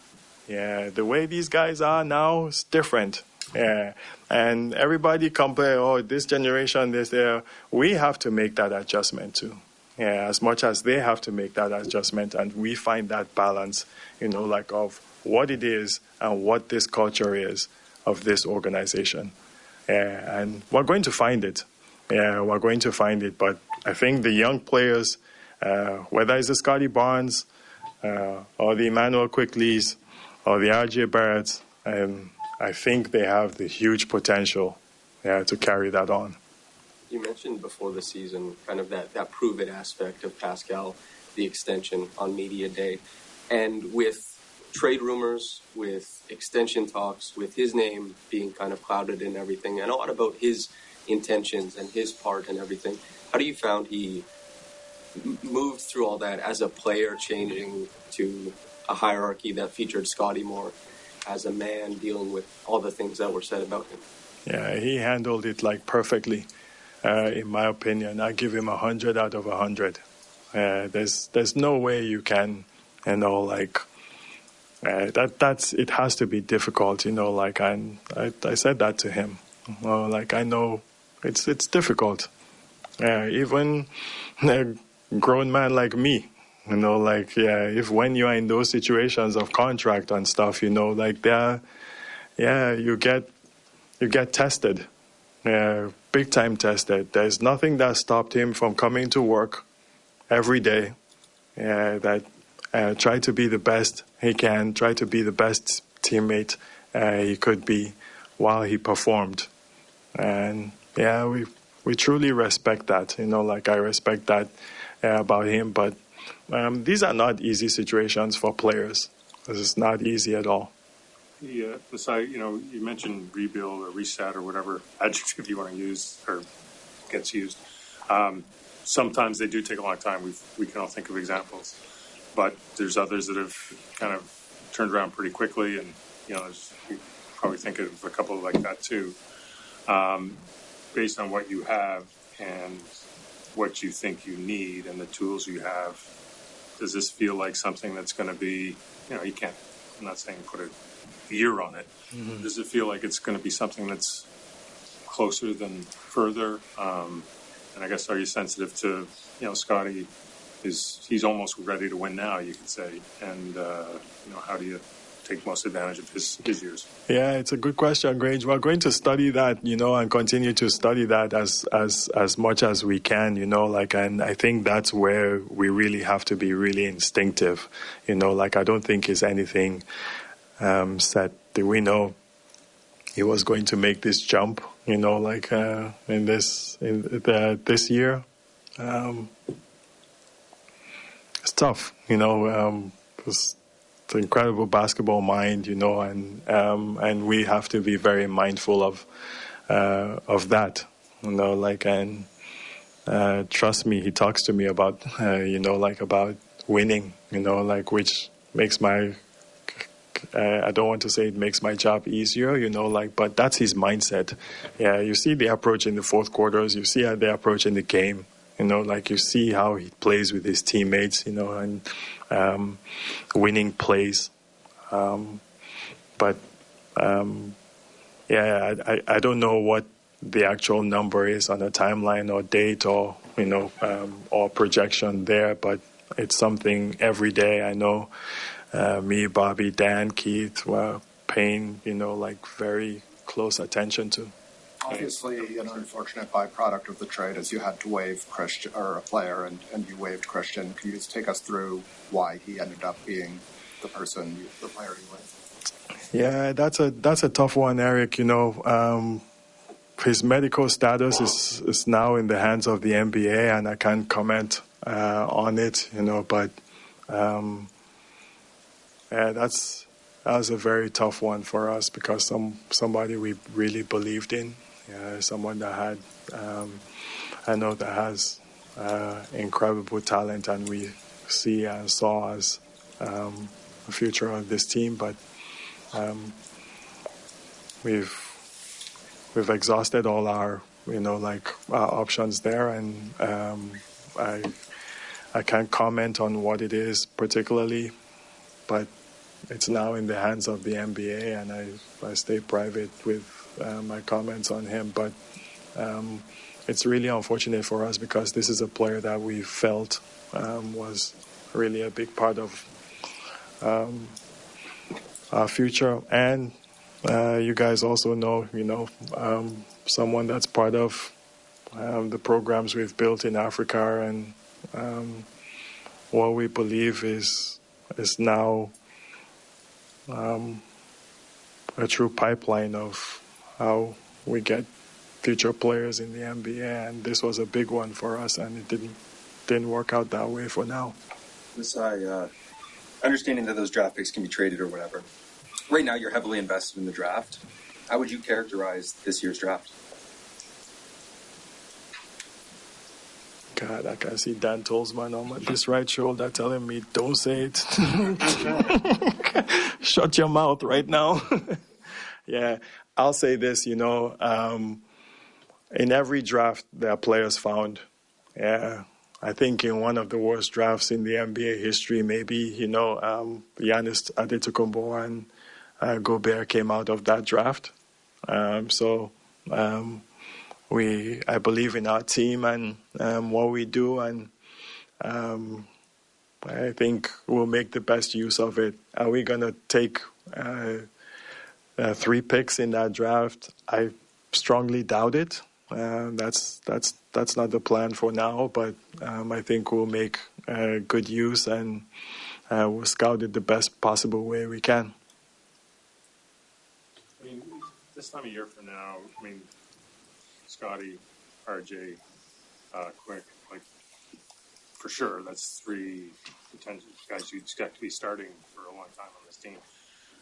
Yeah, the way these guys are now is different. Yeah, and everybody compare, oh, this generation, this there. We have to make that adjustment too. Yeah, as much as they have to make that adjustment, and we find that balance, you know, like of what it is and what this culture is of this organization. And we're going to find it. Yeah, we're going to find it. But I think the young players, uh, whether it's the Scottie Barnes uh, or the Immanuel Quickleys or the RJ Barretts, um, I think they have the huge potential yeah, to carry that on. You mentioned before the season kind of that, that prove it aspect of Pascal, the extension on Media Day. And with trade rumors, with extension talks, with his name being kind of clouded and everything, and a lot about his intentions and his part and everything, how do you found he moved through all that as a player, changing to a hierarchy that featured Scottie more as a man dealing with all the things that were said about him? Yeah, he handled it like perfectly, uh, in my opinion. I give him a hundred out of a hundred. Uh, there's there's no way you can, you know, like uh, that. That's it has to be difficult, you know. Like I, I, I said that to him. Well, like I know it's it's difficult. Uh, even a grown man like me, you know, like yeah, if when you are in those situations of contract and stuff, you know, like there, yeah, you get you get tested, yeah, big time tested. There's nothing that stopped him from coming to work every day. Yeah, that uh, try to be the best he can, try to be the best teammate uh, he could be while he performed, and yeah, we we truly respect that. You know, like I respect that uh, about him. But um, these are not easy situations for players. This is not easy at all. Yeah, Masai, you know, you mentioned rebuild or reset or whatever (laughs) adjective you want to use or gets used. Um, sometimes they do take a long time. We we can all think of examples, but there's others that have kind of turned around pretty quickly, and you know, we probably think of a couple like that too. Um, based on what you have and what you think you need and the tools you have, does this feel like something that's going to be, you know, you can't, I'm not saying put a year on it. Mm-hmm. Does it feel like it's going to be something that's closer than further? Um, and I guess, are you sensitive to, you know, Scottie is, he's almost ready to win now, you could say. And, uh, you know, how do you take most advantage of his, his years? Yeah, it's a good question, Grange. We're going to study that, you know, and continue to study that as as as much as we can, you know, like and I think that's where we really have to be really instinctive, you know, like I don't think is anything um, set. We know he was going to make this jump, you know, like uh, in this in the, this year. Um, it's tough, you know. Um, it's an incredible basketball mind, you know, and um, and we have to be very mindful of uh, of that, you know, like and uh, trust me, he talks to me about uh, you know like about winning, you know, like which makes my uh, I don't want to say it makes my job easier, you know, like, but that's his mindset. Yeah, you see the approach in the fourth quarters, you see the approach in the game, you know, like you see how he plays with his teammates, you know, and um, winning plays. Um, but um, yeah, I, I don't know what the actual number is on a timeline or date or you know um, or projection there, but it's something every day. I know uh, me, Bobby, Dan, Keith were paying you know like very close attention to. Obviously, an unfortunate byproduct of the trade is you had to waive Christian or a player, and, and you waived Christian. Can you just take us through why he ended up being the person, you, the player you waived? Yeah, that's a that's a tough one, Eric. You know, um, his medical status is is now in the hands of the NBA, and I can't comment uh, on it. You know, but um, yeah, that's that was a very tough one for us because some somebody we really believed in uh, someone that had, um, I know that has uh, incredible talent, and we see and saw as um, the future of this team. But um, we've we've exhausted all our you know like options there, and um, I I can't comment on what it is particularly, but it's now in the hands of the NBA, and I I stay private with uh, my comments on him, but um, it's really unfortunate for us because this is a player that we felt um, was really a big part of um, our future. And uh, you guys also know, you know, um, someone that's part of um, the programs we've built in Africa and um, what we believe is is now a true pipeline of how we get future players in the NBA, and this was a big one for us, and it didn't didn't work out that way for now. Masai, uh, understanding that those draft picks can be traded or whatever. Right now, you're heavily invested in the draft. How would you characterize this year's draft? God, I can see Dan Tolzman on my, this right shoulder telling me, "Don't say it. (laughs) Shut your mouth right now." (laughs) yeah, I'll say this, you know, um, in every draft there are players found. Yeah, I think in one of the worst drafts in the NBA history, maybe you know, um, Giannis Antetokounmpo and uh, Gobert came out of that draft. Um, so um, we, I believe in our team and um, what we do, and um, I think we'll make the best use of it. Are we going to take uh, uh, three picks in that draft? I strongly doubt it. Uh, that's that's that's not the plan for now, but um, I think we'll make uh, good use and uh, we'll scout it the best possible way we can. I mean, this time of year from now, I mean, Scottie, RJ, uh, Quick, like for sure, that's three potential guys you expect to be starting for a long time on this team.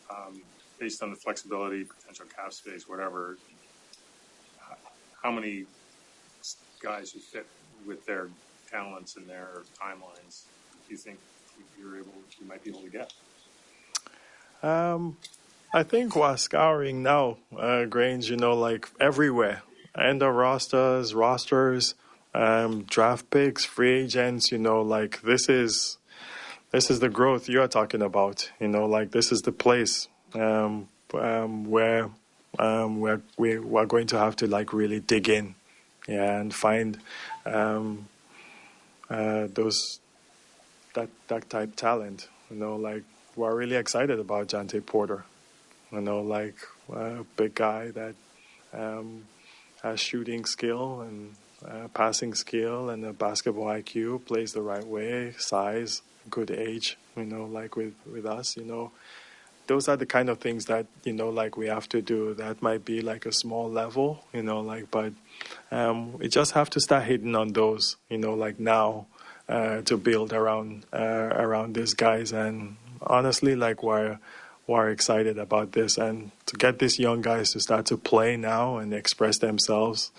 Um, based on the flexibility, potential cap space, whatever, how many guys who fit with their talents and their timelines do you think you're able, you might be able to get? Um, I think we're scouring now, uh, Grange, you know, like everywhere. End of rosters, rosters, um, draft picks, free agents, you know, like this is this is the growth you're talking about. You know, like this is the place um, um, where um, we're we, we're going to have to like really dig in, yeah, and find um, uh, those that that type talent. You know, like we're really excited about Jontay Porter. You know, like a big guy that um, has shooting skill and uh, passing skill and a basketball IQ, plays the right way, size, good age. You know, like with with us, you know those are the kind of things that you know like we have to do that might be like a small level you know like but um, we just have to start hitting on those you know like now uh, to build around uh, around these guys. And honestly like we're we're excited about this. And to get these young guys to start to play now and express themselves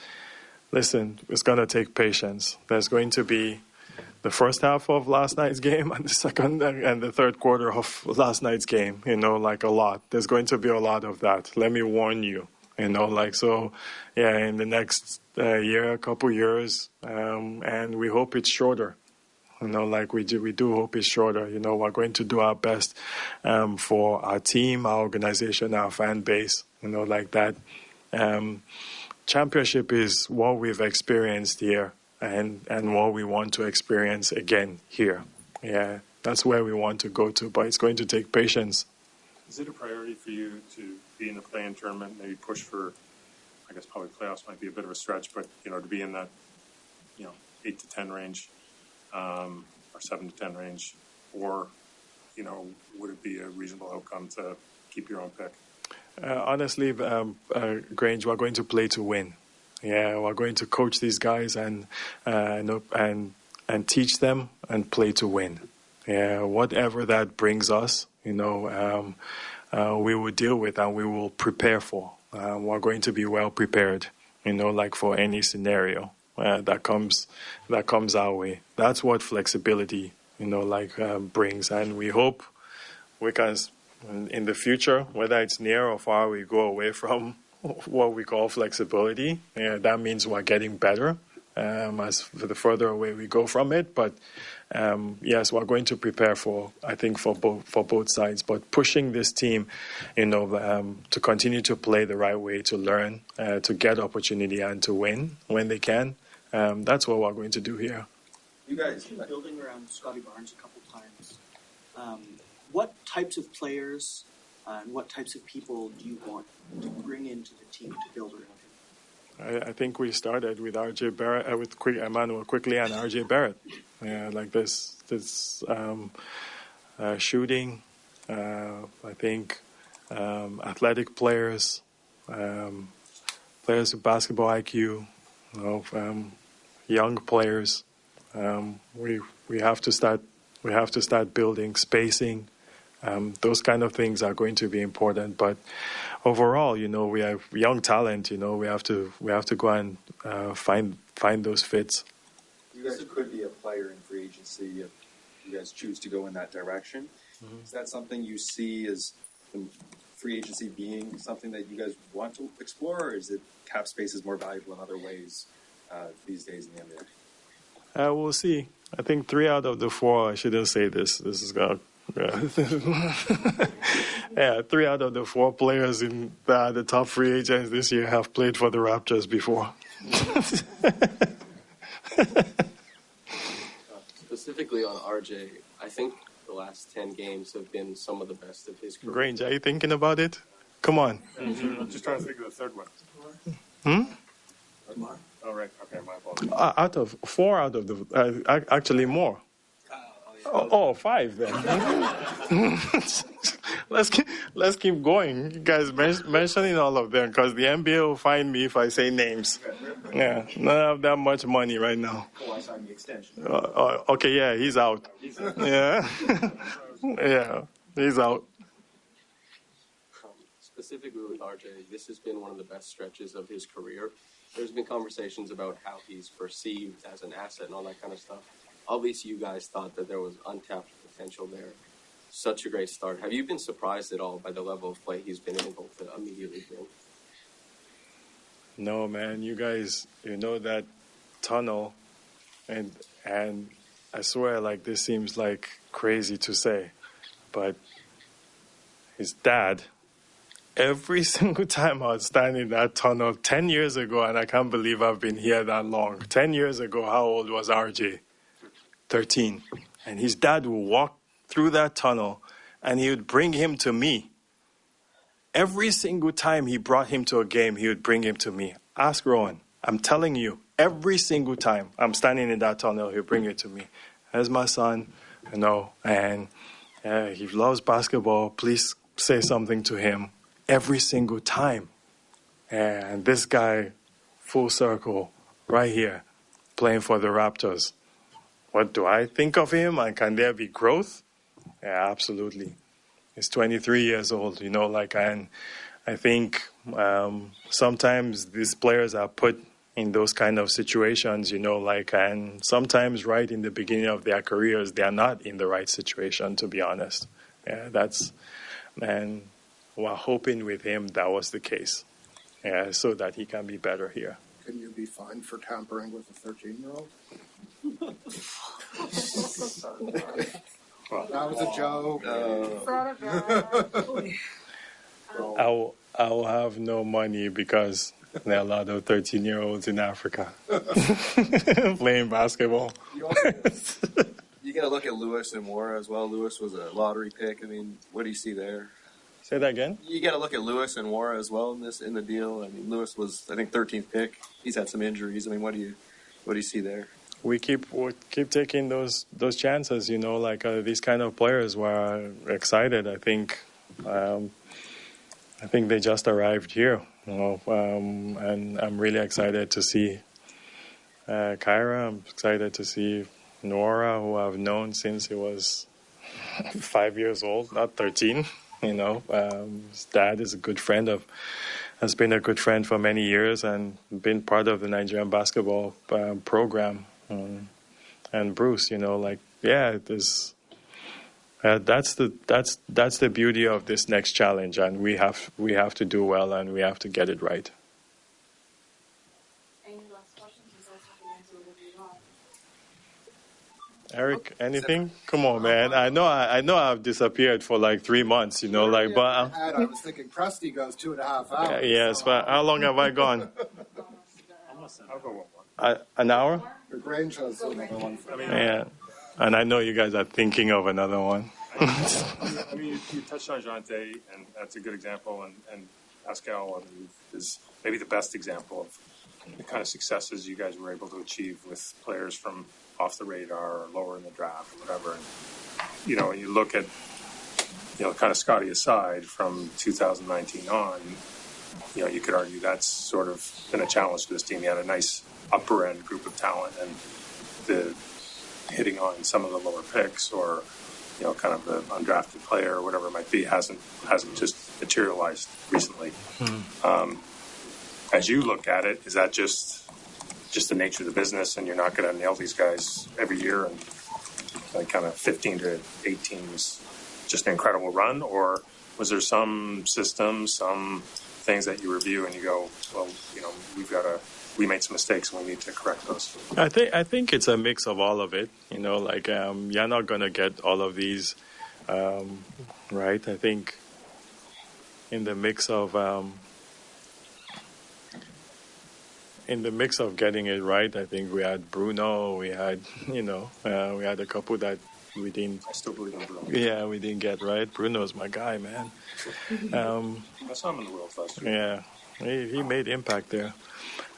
listen it's going to take patience. There's going to be the first half of last night's game and the second and the third quarter of last night's game. You know, like a lot. There's going to be a lot of that. Let me warn you. You know, like so. Yeah, in the next uh, year, a couple years, um, and we hope it's shorter. You know, like we do, we do hope it's shorter. You know, we're going to do our best um, for our team, our organization, our fan base. You know, like that. Um, championship is what we've experienced here and and what we want to experience again here. Yeah, that's where we want to go to, but it's going to take patience. Is it a priority for you to be in the play-in tournament, maybe push for? I guess probably playoffs might be a bit of a stretch, but you know to be in that you know eight to ten range, um, or seven to ten range, or you know would it be a reasonable outcome to keep your own pick? Uh, honestly, um, uh, Grange, we're going to play to win. Yeah, we're going to coach these guys and uh, and and teach them and play to win. Yeah, whatever that brings us, you know, um, uh, we will deal with and we will prepare for. Uh, we're going to be well prepared, you know, like for any scenario uh, that comes that comes our way. That's what flexibility, you know, like um, brings, and we hope we can in the future, whether it's near or far, we go away (laughs) from what we call flexibility. Yeah, that means we're getting better um, as the further away we go from it. But um, yes, we're going to prepare for I think for both for both sides. But pushing this team, you know, um, to continue to play the right way, to learn, uh, to get opportunity, and to win when they can. Um, that's what we're going to do here. You guys building around Scottie Barnes a couple times. Um, what types of players and what types of people do you want to bring into the team to build around him? I, I think we started with RJ Barrett, uh, with quick, Immanuel Quickley and RJ Barrett. Yeah, like this, this um, uh, shooting. Uh, I think um, athletic players, um, players with basketball IQ, you know, um, young players. Um, we we have to start we have to start building spacing um, those kind of things are going to be important. But overall, you know, we have young talent. You know, we have to we have to go and uh, find find those fits. You guys could be a player in free agency if you guys choose to go in that direction. Mm-hmm. Is that something you see as free agency being something that you guys want to explore, or is it cap space is more valuable in other ways uh, these days in the NBA? Uh, we'll see. I think three out of the four. I shouldn't say this. This is gonna. Yeah. (laughs) yeah, three out of the four players in the, the top free agents this year have played for the Raptors before. (laughs) Specifically on RJ, I think the last 10 games have been some of the best of his career. Grange, are you thinking about it? Come on. I'm just trying to think of the third one. Hmm? Oh, right. Okay, my apologies. Uh, out of four out of the uh, actually more. Oh, oh, five then. (laughs) let's keep, let's keep going. You guys men- mentioning all of them because the NBA will find me if I say names. Yeah, not have that much money right now. Oh, I signed the extension. Uh, uh, okay, yeah, he's out. Yeah, (laughs) yeah, he's out. Specifically with RJ, this has been one of the best stretches of his career. There's been conversations about how he's perceived as an asset and all that kind of stuff. Obviously, you guys thought that there was untapped potential there. Such a great start. Have you been surprised at all by the level of play he's been able to immediately bring? No, man, you guys, you know that tunnel, and and I swear, like this seems like crazy to say, but his dad. Every (laughs) single time I would stand in that tunnel 10 years ago, and I can't believe I've been here that long. 10 years ago, how old was RJ? 13. And his dad would walk through that tunnel and he would bring him to me. Every single time he brought him to a game, he would bring him to me. Ask Rowan. I'm telling you, every single time I'm standing in that tunnel, he'll bring it to me. As my son, you know, and uh, he loves basketball. Please say something to him every single time. And this guy, full circle, right here, playing for the Raptors. What do I think of him? And can there be growth? Yeah, absolutely. He's 23 years old, you know, like, and I think um, sometimes these players are put in those kind of situations, you know, like, and sometimes right in the beginning of their careers, they are not in the right situation, to be honest. Yeah, that's, and we're hoping with him that was the case, yeah, so that he can be better here. Can you be fined for tampering with a 13 year old? That was a joke. I will, I will have no money because there are a lot of 13 year olds in Africa (laughs) playing basketball. You, also, you got to look at Lewis and Nwora as well. Lewis was a lottery pick. I mean, what do you see there? Say that again. You got to look at Lewis and Nwora as well in this in the deal. I mean, Lewis was I think 13th pick. He's had some injuries. I mean, what do you what do you see there? We keep we keep taking those those chances, you know, like uh, these kind of players were excited. I think, um, I think they just arrived here, you know, um, and I'm really excited to see uh, Kira. I'm excited to see Nwora, who I've known since he was (laughs) five years old, not 13. You know, um, his dad is a good friend of, has been a good friend for many years and been part of the Nigerian basketball uh, program. Um, and Bruce, you know, like yeah, it is. Uh, that's the that's that's the beauty of this next challenge, and we have we have to do well, and we have to get it right. Eric, anything? Come on, man. I know I, I know I've disappeared for like three months, you know, like but. uh, I, I was thinking Krusty goes two and a half hours. Yes, but how long have I gone? I'll go one more. An hour? The Grange has another one for me. Yeah, and I know you guys are thinking of another one. I mean, you, you touched on Jontay, and that's a good example, and, and Pascal I mean, is maybe the best example of the kind of successes you guys were able to achieve with players from off the radar or lower in the draft or whatever. And, you know, when you look at, you know, kind of Scottie aside from 2019 on, you know, you could argue that's sort of been a challenge to this team. You had a nice upper end group of talent, and the hitting on some of the lower picks or you know, kind of the undrafted player or whatever it might be hasn't hasn't just materialized recently. Um, as you look at it, is that just just the nature of the business, and you're not going to nail these guys every year, and like kind of 15 to 18 was just an incredible run, or was there some system, some things that you review and you go, well, you know, we've got to we made some mistakes and we need to correct those. I think I think it's a mix of all of it. You know, like um, you're not gonna get all of these um, right. I think in the mix of um, in the mix of getting it right, I think we had Bruno, we had (laughs) you know, uh, we had a couple that we didn't. I still believe in Bruno. Yeah, we didn't get right. Bruno's my guy, man. Um, I saw him in the World Fest. yeah, he, he made impact there.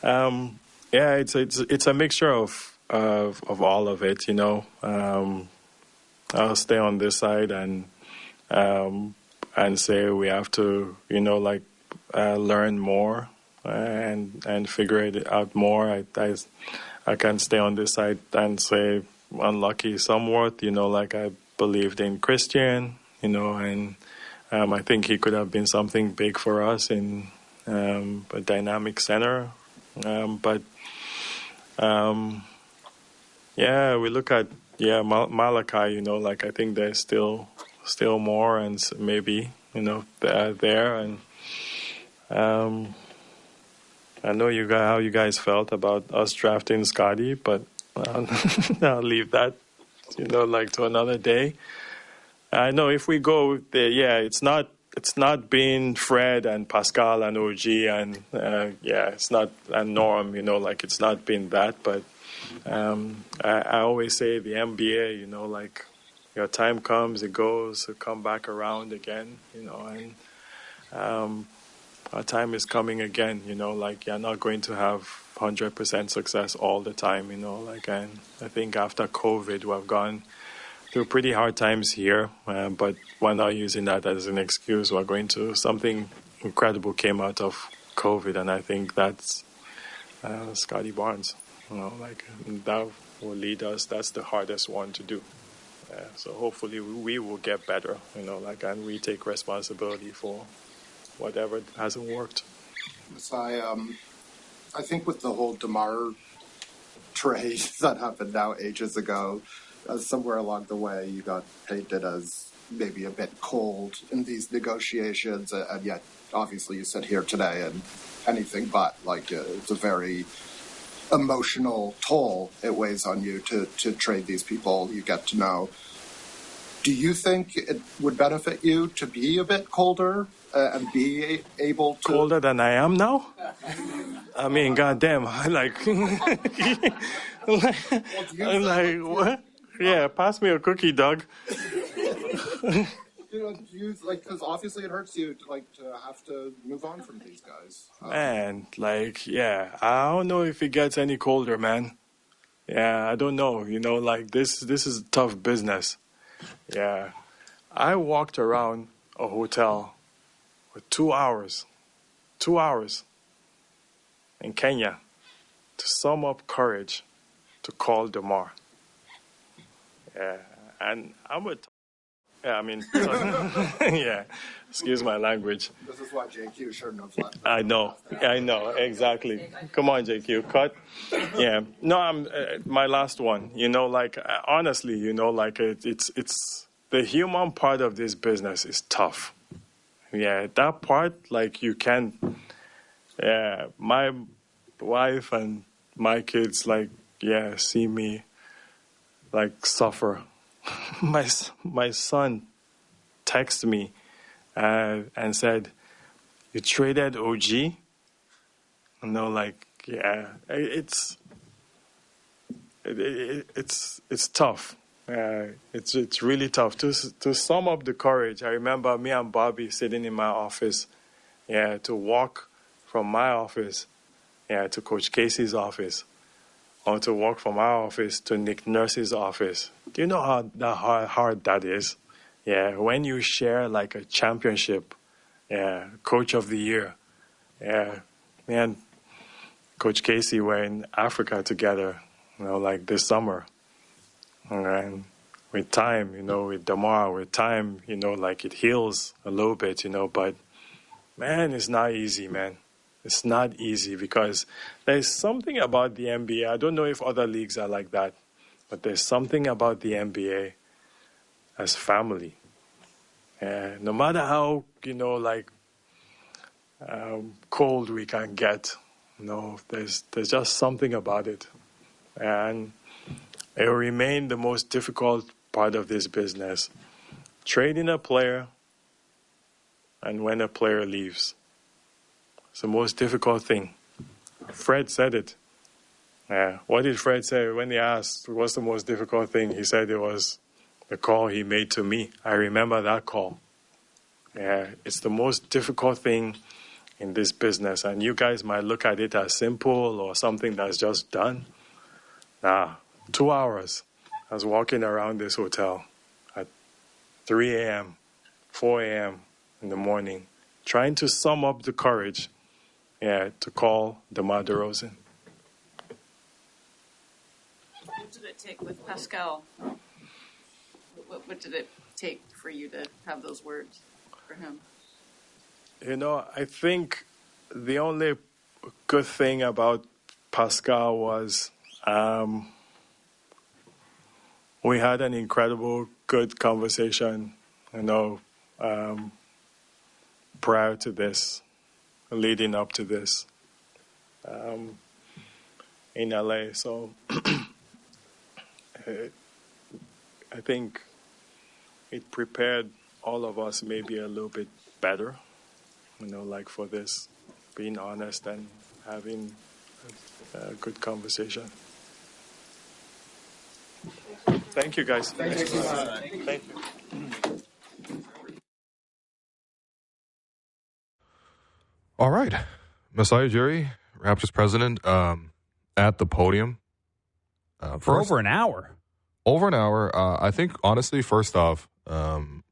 Um, yeah, it's it's it's a mixture of of of all of it. You know, um, I'll stay on this side and um, and say we have to, you know, like uh, learn more and and figure it out more. I, I I can stay on this side and say unlucky somewhat. You know, like I believed in Christian. You know, and um, I think he could have been something big for us in um, a dynamic center. Um, but um, yeah, we look at yeah Mal- Malachi. You know, like I think there's still still more, and maybe you know th- there. And um, I know you guys how you guys felt about us drafting Scottie, but (laughs) I'll, leave that you know like to another day. I know if we go there, yeah, it's not it's not being Fred and Pascal and OG and uh, yeah, it's not and Norm, you know, like it's not been that. But um, I, I always say the NBA, you know, like your time comes, it goes, it come back around again, you know, and um, our time is coming again, you know, like you're not going to have 100% success all the time, you know, like and I think after COVID, we've gone through pretty hard times here, uh, but we're not using that as an excuse. We're going to something incredible came out of COVID, and I think that's uh, Scottie Barnes. You know, like that will lead us. That's the hardest one to do. Uh, so hopefully we will get better. You know, like and we take responsibility for whatever hasn't worked. I, um, I think with the whole Demar trade (laughs) that happened now ages ago, uh, somewhere along the way you got painted as maybe a bit cold in these negotiations, uh, and yet obviously you sit here today and anything but like uh, it's a very emotional toll it weighs on you to to trade these people you get to know. Do you think it would benefit you to be a bit colder uh, and be a- able to Colder than I am now. I mean, goddamn, I (laughs) like, I'm like, what? Yeah, pass me a cookie, Doug. (laughs) you know, you like because obviously it hurts you to like to have to move on from these guys. Man, like, yeah, I don't know if it gets any colder, man. Yeah, I don't know. You know, like this, this is tough business. Yeah, I walked around a hotel for two hours, two hours in Kenya to sum up courage to call Demar. Yeah, and I'm. Yeah, I mean, (laughs) yeah. Excuse my language. This is why JQ shouldn't have left. I know. I know exactly. Come on, JQ, cut. Yeah. No, I'm uh, my last one. You know, like uh, honestly, you know, like it, it's it's the human part of this business is tough. Yeah, that part, like you can. Yeah, my wife and my kids, like, yeah, see me, like suffer. (laughs) my my son texted me uh, and said, "You traded OG." You know, like yeah, it's it, it, it's it's tough. Uh, it's it's really tough to to sum up the courage. I remember me and Bobby sitting in my office, yeah, to walk from my office, yeah, to Coach Casey's office, or to walk from our office to Nick Nurse's office. Do you know how hard, hard that is? Yeah, when you share like a championship, yeah, coach of the year, yeah, man, Coach Casey were in Africa together, you know, like this summer, and with time, you know, with DeMar, with time, you know, like it heals a little bit, you know, but man, it's not easy, man. It's not easy because there's something about the NBA. I don't know if other leagues are like that, but there's something about the NBA as family. Yeah, no matter how you know, like um, cold we can get, No, there's there's just something about it, and it will remain the most difficult part of this business. Trading a player, and when a player leaves, it's the most difficult thing. Fred said it. What did Fred say when he asked what's the most difficult thing? He said it was the call he made to me. I remember that call. Yeah, it's the most difficult thing in this business. And you guys might look at it as simple or something that's just done. Nah, two hours. I was walking around this hotel at 3 a.m., 4 a.m. in the morning, trying to sum up the courage yeah, to call DeMar DeRozan. What did it take with Pascal? What, what did it take for you to have those words for him? You know, I think the only good thing about Pascal was um, we had an incredible, good conversation, you know, um, prior to this, leading up to this um, in LA. So (clears throat) I think it prepared all of us maybe a little bit better, you know, like for this, being honest and having a, a good conversation. Thank you, guys. Thank you. Thank you. All right. Masai Ujiri, Raptors president, um, at the podium. Uh, For first- over an hour. over an hour. Uh, I think honestly, first off, um,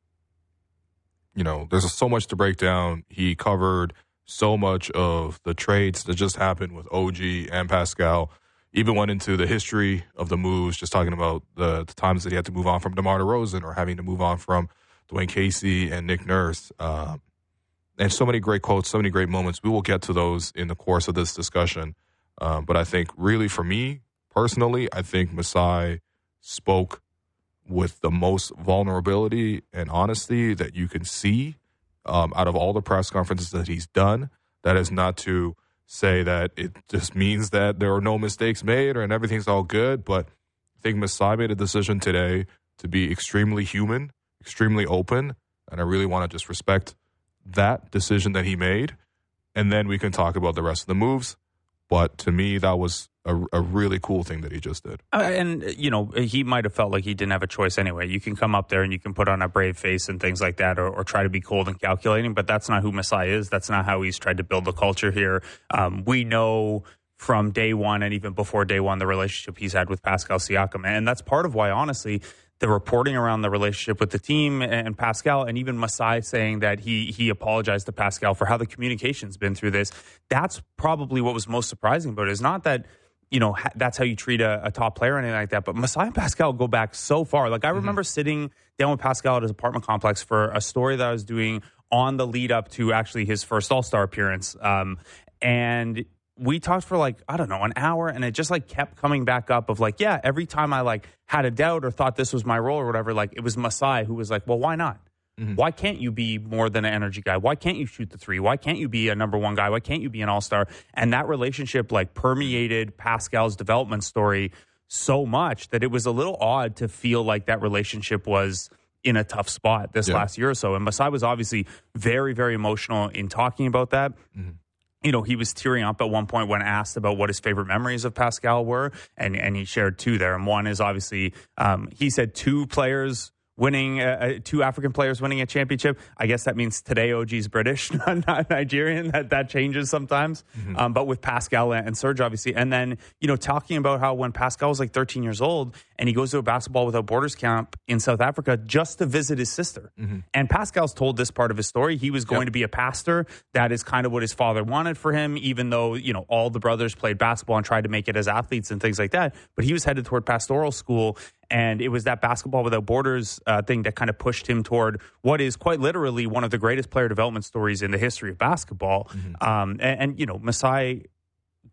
you know, there's so much to break down. He covered so much of the trades that just happened with OG and Pascal. Even went into the history of the moves, just talking about the, the times that he had to move on from DeMar DeRozan or having to move on from Dwane Casey and Nick Nurse. Um, and so many great quotes, so many great moments. We will get to those in the course of this discussion. Um, but I think, really, for me personally, I think Masai spoke with the most vulnerability and honesty that you can see um, out of all the press conferences that he's done. That is not to say that it just means that there are no mistakes made or and everything's all good, but I think Masai made a decision today to be extremely human, extremely open, and I really want to just respect that decision that he made, and then we can talk about the rest of the moves. But to me, that was a, a really cool thing that he just did. Uh, and you know he might have felt like he didn't have a choice anyway. You can come up there and you can put on a brave face and things like that, or, or try to be cold and calculating. But that's not who Masai is. That's not how he's tried to build the culture here. Um, we know from day one and even before day one the relationship he's had with Pascal Siakam, and that's part of why, honestly. The reporting around the relationship with the team and Pascal, and even Masai saying that he he apologized to Pascal for how the communication's been through this. That's probably what was most surprising about it. Is not that you know, ha- that's how you treat a, a top player or anything like that. But Masai and Pascal go back so far. Like I remember sitting down with Pascal at his apartment complex for a story that I was doing on the lead up to actually his first All Star appearance. Um, and we talked for like I don't know an hour, and it just like kept coming back up of like, yeah, every time I like had a doubt or thought this was my role or whatever, like it was Masai who was like, well, why not? Mm-hmm. Why can't you be more than an energy guy? Why can't you shoot the three? Why can't you be a number one guy? Why can't you be an all star? And that relationship like permeated Pascal's development story so much that it was a little odd to feel like that relationship was in a tough spot this Yeah. last year or so. And Masai was obviously very, very emotional in talking about that mm-hmm. You know, he was tearing up at one point when asked about what his favorite memories of Pascal were, and and he shared two there. And one is obviously um, he said two players winning, uh, uh, two African players winning a championship. I guess that means today OG's British, (laughs) not, not Nigerian. That that changes sometimes. Um, but with Pascal and Serge, obviously, and then you know talking about how when Pascal was like 13 years old and he goes to a basketball without borders camp in South Africa just to visit his sister. And Pascal's told this part of his story. He was going to be a pastor. That is kind of what his father wanted for him, even though, you know, all the brothers played basketball and tried to make it as athletes and things like that. But he was headed toward pastoral school. And it was that basketball without borders uh, thing that kind of pushed him toward what is quite literally one of the greatest player development stories in the history of basketball. Um, and, and, you know, Masai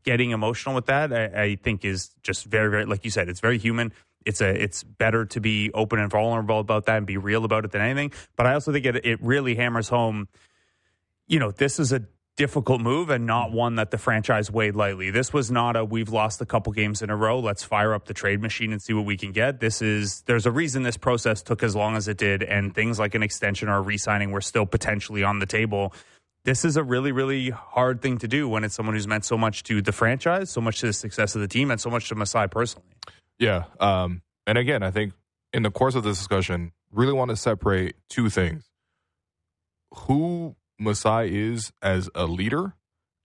getting emotional with that, I, I think is just very, very, like you said, it's very human. It's a, it's better to be open and vulnerable about that and be real about it than anything. But I also think it, it really hammers home, you know, this is a difficult move and not one that the franchise weighed lightly. This was not a we've lost a couple games in a row. Let's fire up the trade machine and see what we can get. This is there's a reason this process took as long as it did, and things like an extension or a re-signing were still potentially on the table. This is a really, really hard thing to do when it's someone who's meant so much to the franchise, so much to the success of the team, and so much to Masai personally. Yeah. Um, and again, I think in the course of this discussion, really want to separate two things. Who Masai is as a leader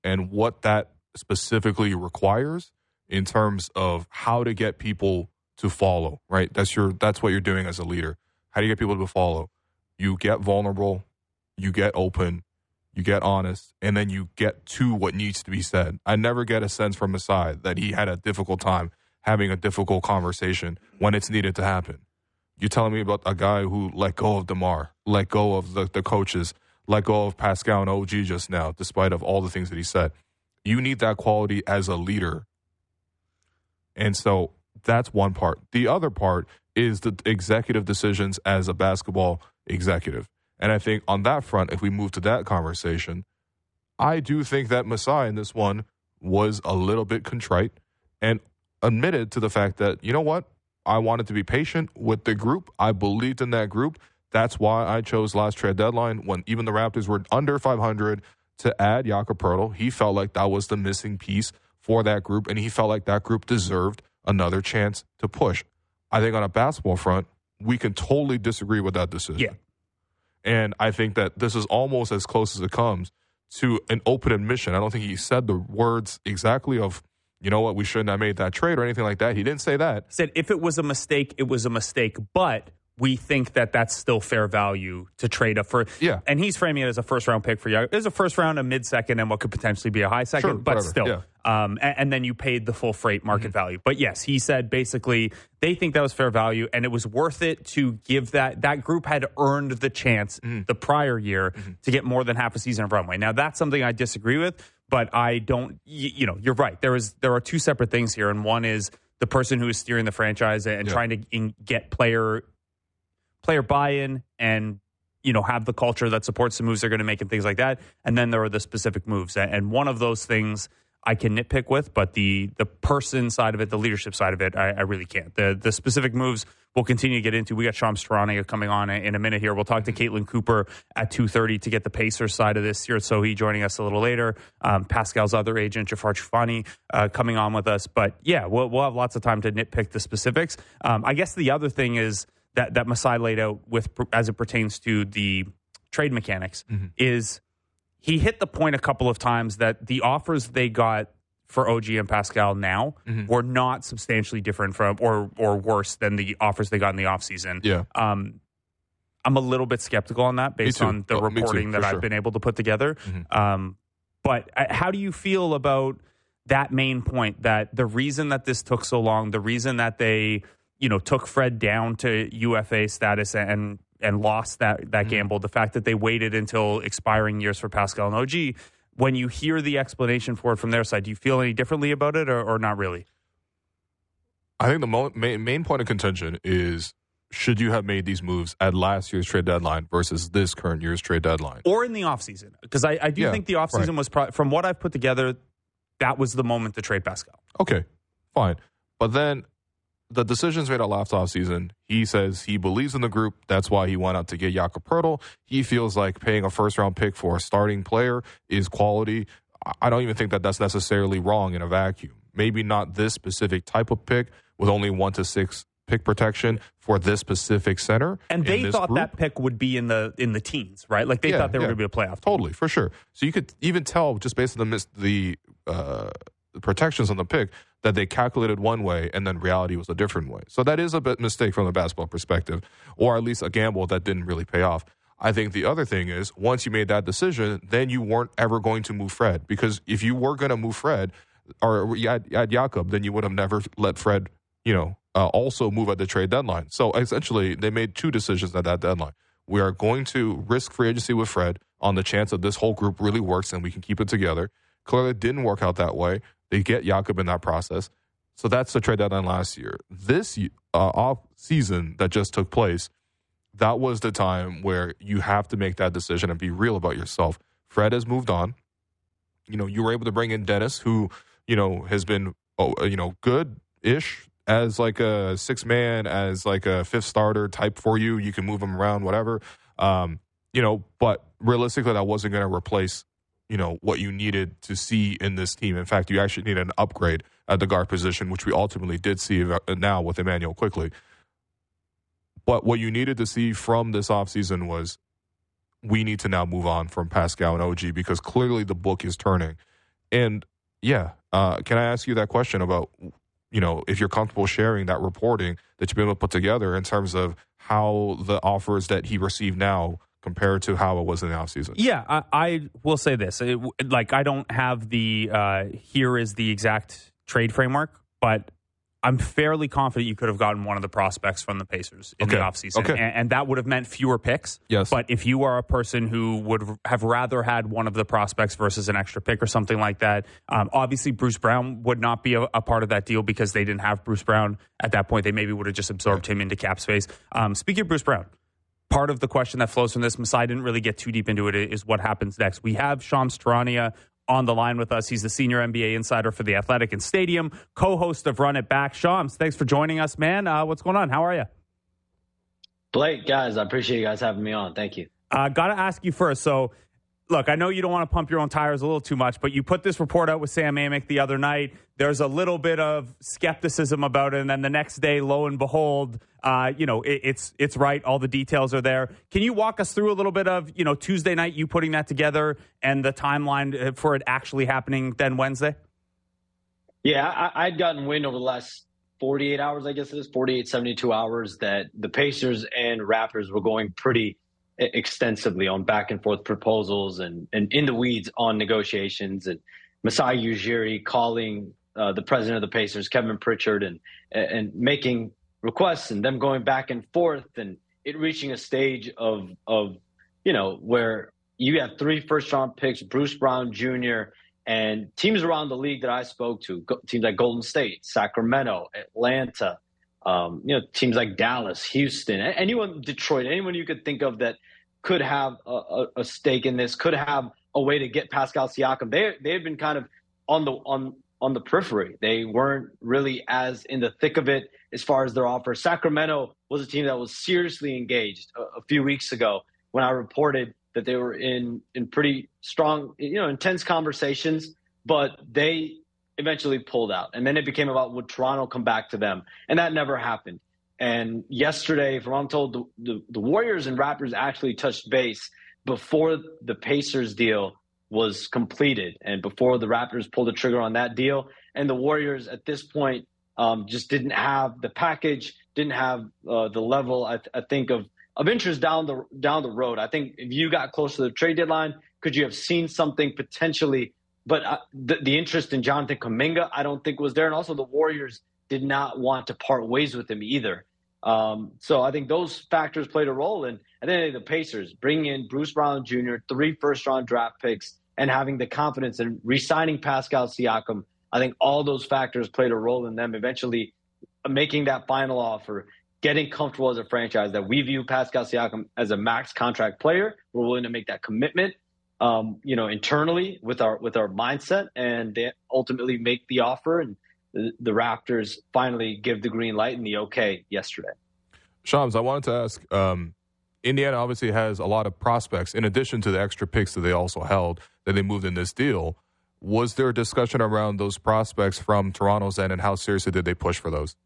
and what that specifically requires in terms of how to get people to follow, right? That's your that's what you're doing as a leader. How do you get people to follow? You get vulnerable, you get open, you get honest, and then you get to what needs to be said. I never get a sense from Masai that he had a difficult time having a difficult conversation when it's needed to happen. You're telling me about a guy who let go of Demar, let go of the, the coaches, let go of Pascal and OG just now, despite of all the things that he said. You need that quality as a leader. And so that's one part. The other part is the executive decisions as a basketball executive. And I think on that front, if we move to that conversation, I do think that Masai in this one was a little bit contrite and admitted to the fact that, you know what? I wanted to be patient with the group. I believed in that group. That's why I chose last trade deadline when even the Raptors were under 500 to add Jakob Poeltl. He felt like that was the missing piece for that group, and he felt like that group deserved another chance to push. I think on a basketball front, we can totally disagree with that decision. Yeah. And I think that this is almost as close as it comes to an open admission. I don't think he said the words exactly of, you know what, we shouldn't have made that trade or anything like that. He didn't say that. Said if it was a mistake, it was a mistake, but we think that that's still fair value to trade up for. Yeah. And he's framing it as a first round pick for you. It's a first round, a mid second, and what could potentially be a high second, Sure, but whatever, still. yeah. Um, and, and then you paid the full freight market mm-hmm. value. But yes, he said basically they think that was fair value and it was worth it to give that. That group had earned the chance mm-hmm. the prior year mm-hmm. to get more than half a season of runway. Now, that's something I disagree with, but I don't, you, you know, you're right. There is There are two separate things here. And one is the person who is steering the franchise and Yeah. trying to in, get player player buy-in and you know have the culture that supports the moves they're going to make and things like that. And then there are the specific moves. And one of those things i can nitpick with but the the person side of it the leadership side of it i, I really can't. The the specific moves we'll continue to get into. We got Shams Charania coming on in a minute here. We'll talk to caitlin cooper at 2.30 to get the pacers side of this here. So he joining us a little later. Um, pascal's other agent Jaafar Choufani, uh, coming on with us. But yeah we'll, we'll have lots of time to nitpick the specifics. Um, i guess the other thing is that that Masai laid out with as it pertains to the trade mechanics is he hit the point a couple of times that the offers they got for OG and Pascal now were not substantially different from or or worse than the offers they got in the offseason. Yeah. Um I'm a little bit skeptical on that based on the Oh, reporting that I've been able to put together. Um, but uh, how do you feel about that main point that the reason that this took so long, the reason that they, you know, took Fred down to UFA status and and lost that that Mm-hmm. gamble, the fact that they waited until expiring years for Pascal and OG, when you hear the explanation for it from their side, do you feel any differently about it or, or not really? I think the mo- main, main point of contention is should you have made these moves at last year's trade deadline versus this current year's trade deadline? Or in the offseason? Because I, I do Yeah, think the offseason right. was, pro- from what I've put together, that was the moment to trade Pascal. Okay, fine. But then the decisions made at last offseason, he says he believes in the group. That's why he went out to get Jakob Poeltl. He feels like paying a first round pick for a starting player is quality. I- don't even think that that's necessarily wrong in a vacuum. Maybe not this specific type of pick with only one to six pick protection for this specific center. And they thought group. that pick would be in the in the teens, right? Like they Yeah, thought they were yeah. going to be a playoff. Totally, for sure. So you could even tell just based on the the uh, protections on the pick that they calculated one way and then reality was a different way. So that is a bit mistake from the basketball perspective, or at least a gamble that didn't really pay off. I think the other thing is once you made that decision, then you weren't ever going to move Fred because if you were going to move Fred or you had Jakob, then you would have never let Fred, you know, uh, also move at the trade deadline. So essentially, they made two decisions at that deadline. We are going to risk free agency with Fred on the chance that this whole group really works and we can keep it together. Clearly, it didn't work out that way. They get Jakob in that process. So that's the trade deadline last year. This uh, off season that just took place, that was the time where you have to make that decision and be real about yourself. Fred has moved on. you know you were able to bring in Dennis, who you know has been oh, you know good ish as like a six man, as like a fifth starter type for you. You can move him around, whatever. Um, you know, but realistically, that wasn't going to replace you know what you needed to see in this team. In fact, you actually needed an upgrade at the guard position, which we ultimately did see now with Immanuel Quickley. But what you needed to see from this offseason was we need to now move on from Pascal and OG because clearly the book is turning. And yeah, uh, can I ask you that question about, you know, if you're comfortable sharing that reporting that you've been able to put together in terms of how the offers that he received now compared to how it was in the offseason? Yeah, I, I will say this. It, like, I don't have the, uh, here is the exact trade framework, but I'm fairly confident you could have gotten one of the prospects from the Pacers in Okay. the offseason. Okay. And, and that would have meant fewer picks. Yes. But if you are a person who would have rather had one of the prospects versus an extra pick or something like that, um, obviously Bruce Brown would not be a, a part of that deal because they didn't have Bruce Brown at that point. They maybe would have just absorbed him into cap space. Um, speaking of Bruce Brown, part of the question that flows from this, Masai didn't really get too deep into it, is what happens next. We have Shams Charania on the line with us. He's the senior NBA insider for the Athletic and Stadium, co-host of Run It Back. Shams, thanks for joining us, man. Uh, what's going on? How are you? Blake, guys, I appreciate you guys having me on. Thank you. Uh, Got to ask you first. So, look, I know you don't want to pump your own tires a little too much, but you put this report out with Sam Amick the other night. There's a little bit of skepticism about it, and then the next day, lo and behold, uh, you know, it, it's it's right. All the details are there. Can you walk us through a little bit of you know Tuesday night you putting that together and the timeline uh, for it actually happening then Wednesday? Yeah, I, I'd gotten wind over the last 48 hours, I guess it is 48, 72 hours, that the Pacers and Raptors were going pretty extensively on back and forth proposals and, and in the weeds on negotiations. And Masai Ujiri calling uh, the president of the Pacers, Kevin Pritchard, and and making requests and them going back and forth and it reaching a stage of of you know where you have three first round picks, Bruce Brown Jr. and teams around the league that I spoke to, teams like Golden State, Sacramento, Atlanta, um, you know, teams like Dallas, Houston, anyone, Detroit, anyone you could think of that could have a, a, a stake in this, could have a way to get Pascal Siakam. They they had been kind of on the on on the periphery. They weren't really as in the thick of it as far as their offer. Sacramento was a team that was seriously engaged a, a few weeks ago when I reported that they were in in pretty strong, you know, intense conversations, but they eventually pulled out. And then it became about would Toronto come back to them, and that never happened. And yesterday, from what I'm told, the, the, the Warriors and Raptors actually touched base before the Pacers deal was completed and before the Raptors pulled the trigger on that deal. And the Warriors at this point um, just didn't have the package, didn't have uh, the level, I, I think, of, of interest down the down the road. I think if you got close to the trade deadline, could you have seen something potentially? But uh, the, the interest in Jonathan Kuminga, I don't think was there. And also the Warriors did not want to part ways with him either. Um, so I think those factors played a role. And and then the Pacers bringing in Bruce Brown Jr., three first round draft picks, and having the confidence in re-signing Pascal Siakam. I think all those factors played a role in them eventually making that final offer, getting comfortable as a franchise that we view Pascal Siakam as a max contract player. We're willing to make that commitment, um, you know, internally with our with our mindset, and they ultimately make the offer. And the, the Raptors finally give the green light and the okay yesterday. Shams, I wanted to ask. Um, Indiana obviously has a lot of prospects in addition to the extra picks that they also held that they moved in this deal. Was there a discussion around those prospects from Toronto's end, and how seriously did they push for those?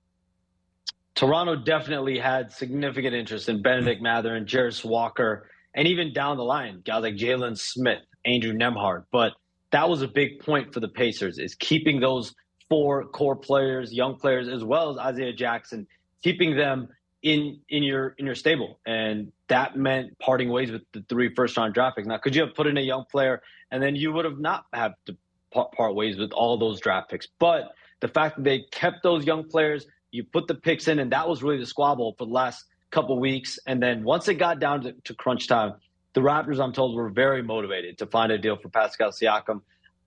Toronto definitely had significant interest in Bennedict Mathurin and Jarace Walker, and even down the line, guys like Jalen Smith, Andrew Nembhard. But that was a big point for the Pacers is keeping those four core players, young players, as well as Isaiah Jackson, keeping them in in your in your stable, and that meant parting ways with the three first round draft picks. Now, could you have put in a young player, and then you would have not have to part, part ways with all those draft picks? But the fact that they kept those young players, you put the picks in, and that was really the squabble for the last couple weeks. And then once it got down to, to crunch time, the Raptors, I'm told, were very motivated to find a deal for Pascal Siakam.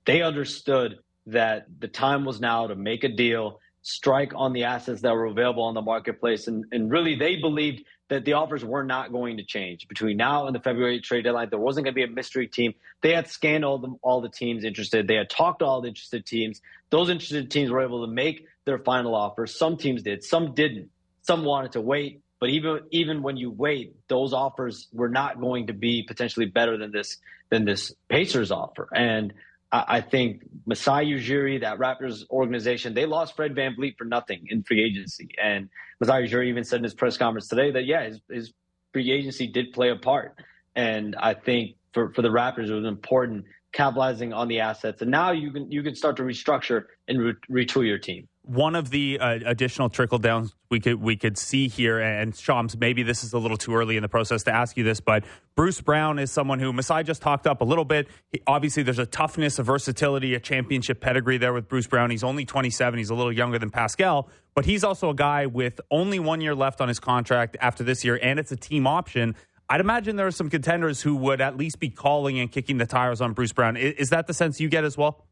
They understood that the time was now to make a deal strike on the assets that were available on the marketplace. And, and really, they believed that the offers were not going to change between now and the February trade deadline. There wasn't going to be a mystery team. They had scanned all the, all the teams interested. They had talked to all the interested teams. Those interested teams were able to make their final offers. Some teams did, some didn't. Some wanted to wait. But even even when you wait, those offers were not going to be potentially better than this than this Pacers offer. And I, I think Masai Ujiri, that Raptors organization, they lost Fred Van VanVleet for nothing in free agency. And Masai Ujiri even said in his press conference today that yeah, his, his free agency did play a part. And I think for, for the Raptors, it was important capitalizing on the assets. And now you can you can start to restructure and re- retool your team one of the uh, additional trickle downs we could we could see here, and Shams, maybe this is a little too early in the process to ask you this, but Bruce Brown is someone who Masai just talked up a little bit. He, obviously, there's a toughness, a versatility, a championship pedigree there with Bruce Brown. He's only 27. He's a little younger than Pascal, but he's also a guy with only one year left on his contract after this year, and it's a team option. I'd imagine there are some contenders who would at least be calling and kicking the tires on Bruce Brown. Is, is that the sense you get as well?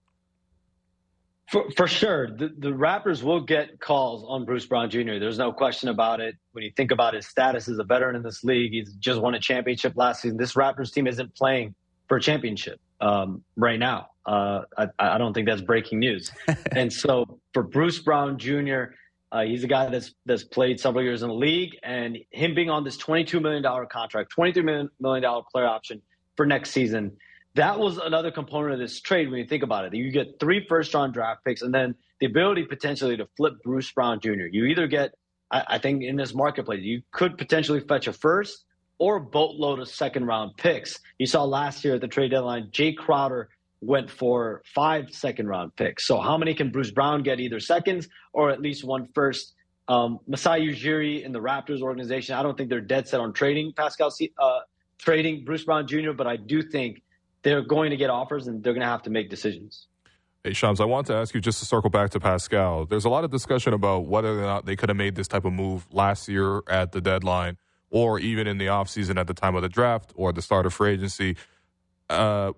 For, for sure, the, the Raptors will get calls on Bruce Brown Jr. There's no question about it. When you think about his status as a veteran in this league, he's just won a championship last season. This Raptors team isn't playing for a championship um, right now. Uh, I, I, don't think that's breaking news. (laughs) and so for Bruce Brown Jr., uh, he's a guy that's that's played several years in the league, and him being on this $22 million contract, $23 million player option for next season that was another component of this trade when you think about it. You get three first round draft picks and then the ability potentially to flip Bruce Brown Jr. You either get, I, I think in this marketplace, you could potentially fetch a first or a boatload of second round picks. You saw last year at the trade deadline, Jae Crowder went for five second round picks. So how many can Bruce Brown get either seconds or at least one first? Um, Masai Ujiri in the Raptors organization, I don't think they're dead set on trading Pascal, uh, trading Bruce Brown Jr., but I do think they're going to get offers and they're going to have to make decisions. Hey, Shams, I want to ask you just to circle back to Pascal. There's a lot of discussion about whether or not they could have made this type of move last year at the deadline or even in the offseason at the time of the draft or the start of free agency. Uh,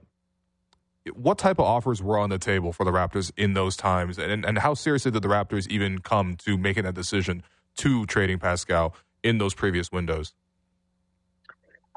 what type of offers were on the table for the Raptors in those times? And, and how seriously did the Raptors even come to making that decision to trading Pascal in those previous windows?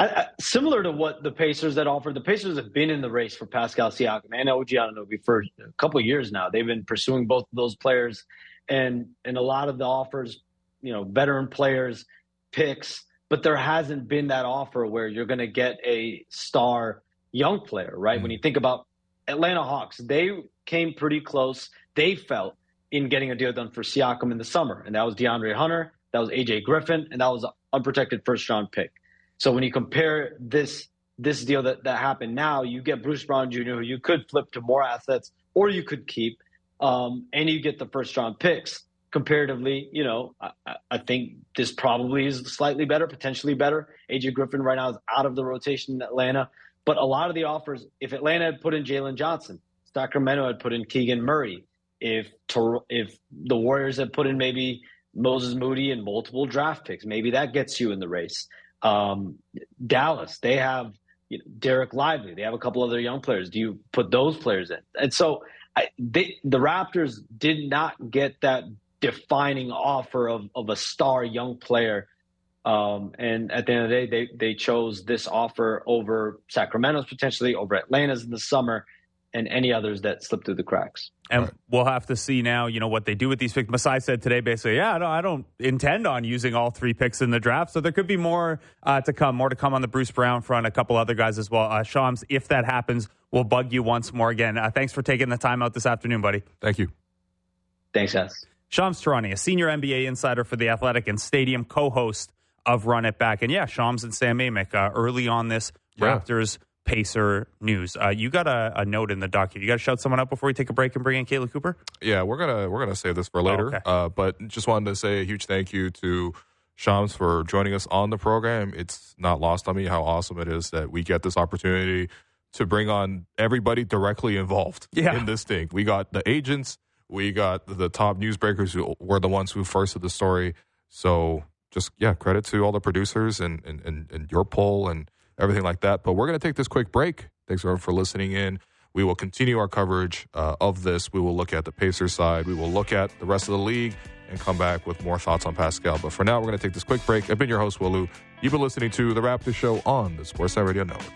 I, I, similar to what the Pacers had offered, the Pacers have been in the race for Pascal Siakam and OG Anunoby for a couple of years now. They've been pursuing both of those players, and and a lot of the offers, you know, veteran players, picks, but there hasn't been that offer where you're going to get a star young player, right? Mm-hmm. When you think about Atlanta Hawks, they came pretty close. They felt in getting a deal done for Siakam in the summer, and that was DeAndre Hunter, that was AJ Griffin, and that was an unprotected first round pick. So when you compare this this deal that, that happened now, you get Bruce Brown Jr., who you could flip to more assets or you could keep, um, and you get the first round picks. Comparatively, you know, I, I, think this probably is slightly better, potentially better. AJ Griffin right now is out of the rotation in Atlanta, but a lot of the offers, if Atlanta had put in Jalen Johnson, Sacramento had put in Keegan Murray, if if the Warriors had put in maybe Moses Moody and multiple draft picks, maybe that gets you in the race. Um, Dallas, they have you know, Dereck Lively. They have a couple other young players. Do you put those players in? And so I, they, the Raptors did not get that defining offer of, of a star young player. Um, and at the end of the day, they, they chose this offer over Sacramento's potentially, over Atlanta's in the summer and any others that slip through the cracks. And right. we'll have to see now, you know, what they do with these picks. Masai said today, basically, yeah, I don't, I don't intend on using all three picks in the draft. So there could be more uh, to come, more to come on the Bruce Brown front, a couple other guys as well. Uh, Shams, if that happens, we'll bug you once more again. Uh, thanks for taking the time out this afternoon, buddy. Thank you. Thanks, guys. Shams Charania, a senior NBA insider for the Athletic and Stadium co-host of Run It Back. And yeah, Shams and Sam Amick uh, early on this yeah. Raptors – Pacer news. Uh, you got a, a, note in the document. You got to shout someone out before we take a break and bring in Kayla Cooper. Yeah, we're gonna we're gonna save this for later. Oh, okay. uh, but just wanted to say a huge thank you to Shams for joining us on the program. It's not lost on me how awesome it is that we get this opportunity to bring on everybody directly involved yeah. in this thing. We got the agents, we got the top newsbreakers who were the ones who first did the story. So just yeah, credit to all the producers and and, and, and your poll and everything like that. But we're going to take this quick break. Thanks everyone for listening in. We will continue our coverage uh, of this. We will look at the Pacers side. We will look at the rest of the league and come back with more thoughts on Pascal. But for now, we're going to take this quick break. I've been your host, Will Lou. You've been listening to The Raptor Show on the Sportsnet Radio Network.